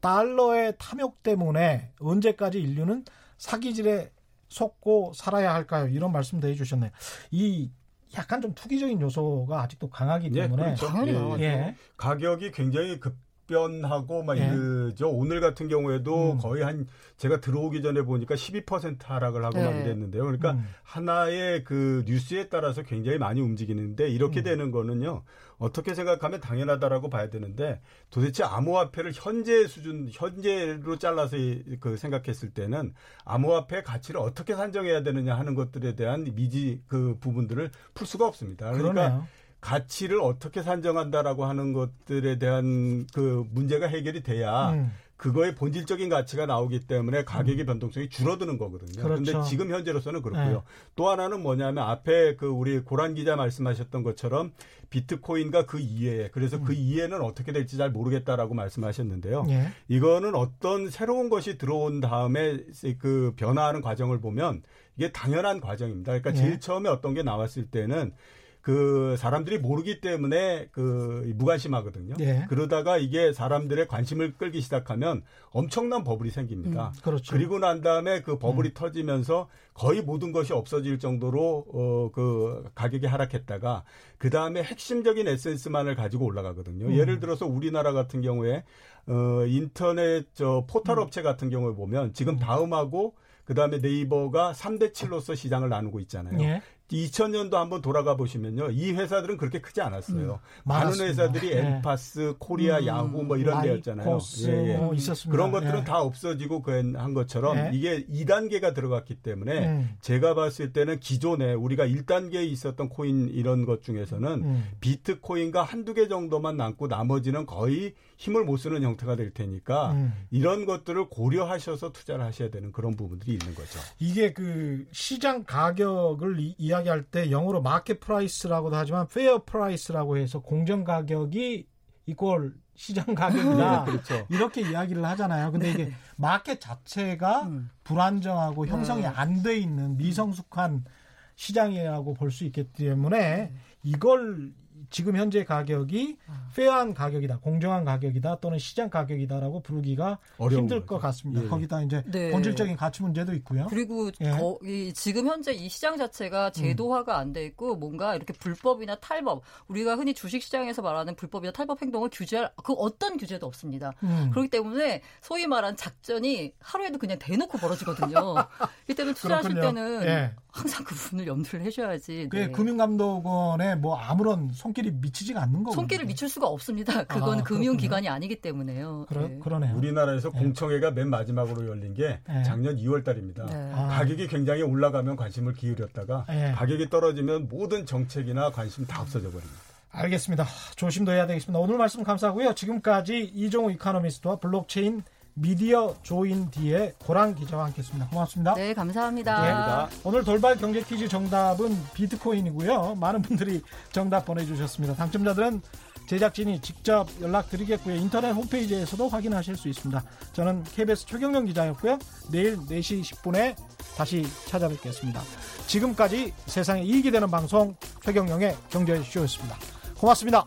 달러의 탐욕 때문에 언제까지 인류는 사기질에 속고 살아야 할까요? 이런 말씀도 해주셨네요. 이 약간 좀 투기적인 요소가 아직도 강하기 예, 때문에 그렇죠. 예, 그렇죠. 예, 예. 가격이 굉장히 급 변하고 막 예. 이러죠. 오늘 같은 경우에도 음. 거의 한 제가 들어오기 전에 보니까 12% 하락을 하고 네. 마무리했는데요. 그러니까 음. 하나의 그 뉴스에 따라서 굉장히 많이 움직이는데 이렇게 음. 되는 거는요. 어떻게 생각하면 당연하다라고 봐야 되는데 도대체 암호화폐를 현재 수준 현재로 잘라서 그 생각했을 때는 암호화폐 가치를 어떻게 산정해야 되느냐 하는 것들에 대한 미지 그 부분들을 풀 수가 없습니다. 그러니까 그러네요. 가치를 어떻게 산정한다라고 하는 것들에 대한 그 문제가 해결이 돼야 음. 그거의 본질적인 가치가 나오기 때문에 가격의 음. 변동성이 줄어드는 거거든요. 그런데 그렇죠. 지금 현재로서는 그렇고요. 네. 또 하나는 뭐냐면 앞에 그 우리 고란 기자 말씀하셨던 것처럼 비트코인과 그 이외에 그래서 그 음. 그 이해는 어떻게 될지 잘 모르겠다라고 말씀하셨는데요. 네. 이거는 어떤 새로운 것이 들어온 다음에 그 변화하는 과정을 보면 이게 당연한 과정입니다. 그러니까 네. 제일 처음에 어떤 게 나왔을 때는 그 사람들이 모르기 때문에 그 무관심하거든요. 예. 그러다가 이게 사람들의 관심을 끌기 시작하면 엄청난 버블이 생깁니다. 음, 그렇죠. 그리고 난 다음에 그 버블이 음. 터지면서 거의 모든 것이 없어질 정도로 어 그 가격이 하락했다가 그 다음에 핵심적인 에센스만을 가지고 올라가거든요. 음. 예를 들어서 우리나라 같은 경우에 어 인터넷 저 포털 음. 업체 같은 경우에 보면 지금 음. 다음하고 그 다음에 네이버가 3대 7로서 시장을 나누고 있잖아요. 예. 2000년도 한번 돌아가 보시면요. 이 회사들은 그렇게 크지 않았어요. 음, 많은 회사들이 네. 엠파스, 코리아, 음, 야후 뭐 이런 데였잖아요. 예, 예. 뭐 그런 것들은 예. 다 없어지고 그한 것처럼 예. 이게 2단계가 들어갔기 때문에 음. 제가 봤을 때는 기존에 우리가 1단계에 있었던 코인 이런 것 중에서는 음. 비트코인과 한두 개 정도만 남고 나머지는 거의 힘을 못 쓰는 형태가 될 테니까 음. 이런 것들을 고려하셔서 투자를 하셔야 되는 그런 부분들이 있는 거죠. 이게 그 시장 가격을 이, 이야기할 때 영어로 market price라고도 하지만 fair price라고 해서 공정 가격이 이꼴 시장 [LAUGHS] 가격이다. 네, 그렇죠. 이렇게 이야기를 하잖아요. 근데 이게 네. 마켓 자체가 음. 불안정하고 형성이 네. 안돼 있는 미성숙한 시장이라고 볼 수 있기 때문에 네. 이걸 지금 현재 가격이 아. fair한 가격이다, 공정한 가격이다 또는 시장 가격이다라고 부르기가 힘들 거죠. 것 같습니다. 예. 거기다 이제 네. 본질적인 가치 문제도 있고요. 그리고 예. 거, 이, 지금 현재 이 시장 자체가 제도화가 안 돼 있고 뭔가 이렇게 불법이나 탈법 우리가 흔히 주식 시장에서 말하는 불법이나 탈법 행동을 규제할 그 어떤 규제도 없습니다. 음. 그렇기 때문에 소위 말한 작전이 하루에도 그냥 대놓고 벌어지거든요. 이 때문에 [LAUGHS] 투자하실 때는 예. 항상 그 부분을 염두를 해셔야지. 네. 금융감독원에 뭐 아무런 손길이 미치지가 않는 거고. 손길을 미칠 수가 없습니다. 그건 아, 금융기관이 아니기 때문에요. 그러, 네. 그러네요. 우리나라에서 네. 공청회가 맨 마지막으로 열린 게 네. 작년 2월 달입니다. 네. 아. 가격이 굉장히 올라가면 관심을 기울였다가 네. 가격이 떨어지면 모든 정책이나 관심 다 없어져 버립니다. 알겠습니다. 조심도 해야 되겠습니다. 오늘 말씀 감사하고요. 지금까지 이종우 이카노미스트와 블록체인 미디어 조인 뒤에 고랑 기자와 함께했습니다. 고맙습니다. 네, 감사합니다. 네, 오늘 돌발 경제 퀴즈 정답은 비트코인이고요. 많은 분들이 정답 보내주셨습니다. 당첨자들은 제작진이 직접 연락드리겠고요. 인터넷 홈페이지에서도 확인하실 수 있습니다. 저는 KBS 최경영 기자였고요. 내일 4시 10분에 다시 찾아뵙겠습니다. 지금까지 세상에 이익이 되는 방송 최경영의 경제쇼였습니다. 고맙습니다.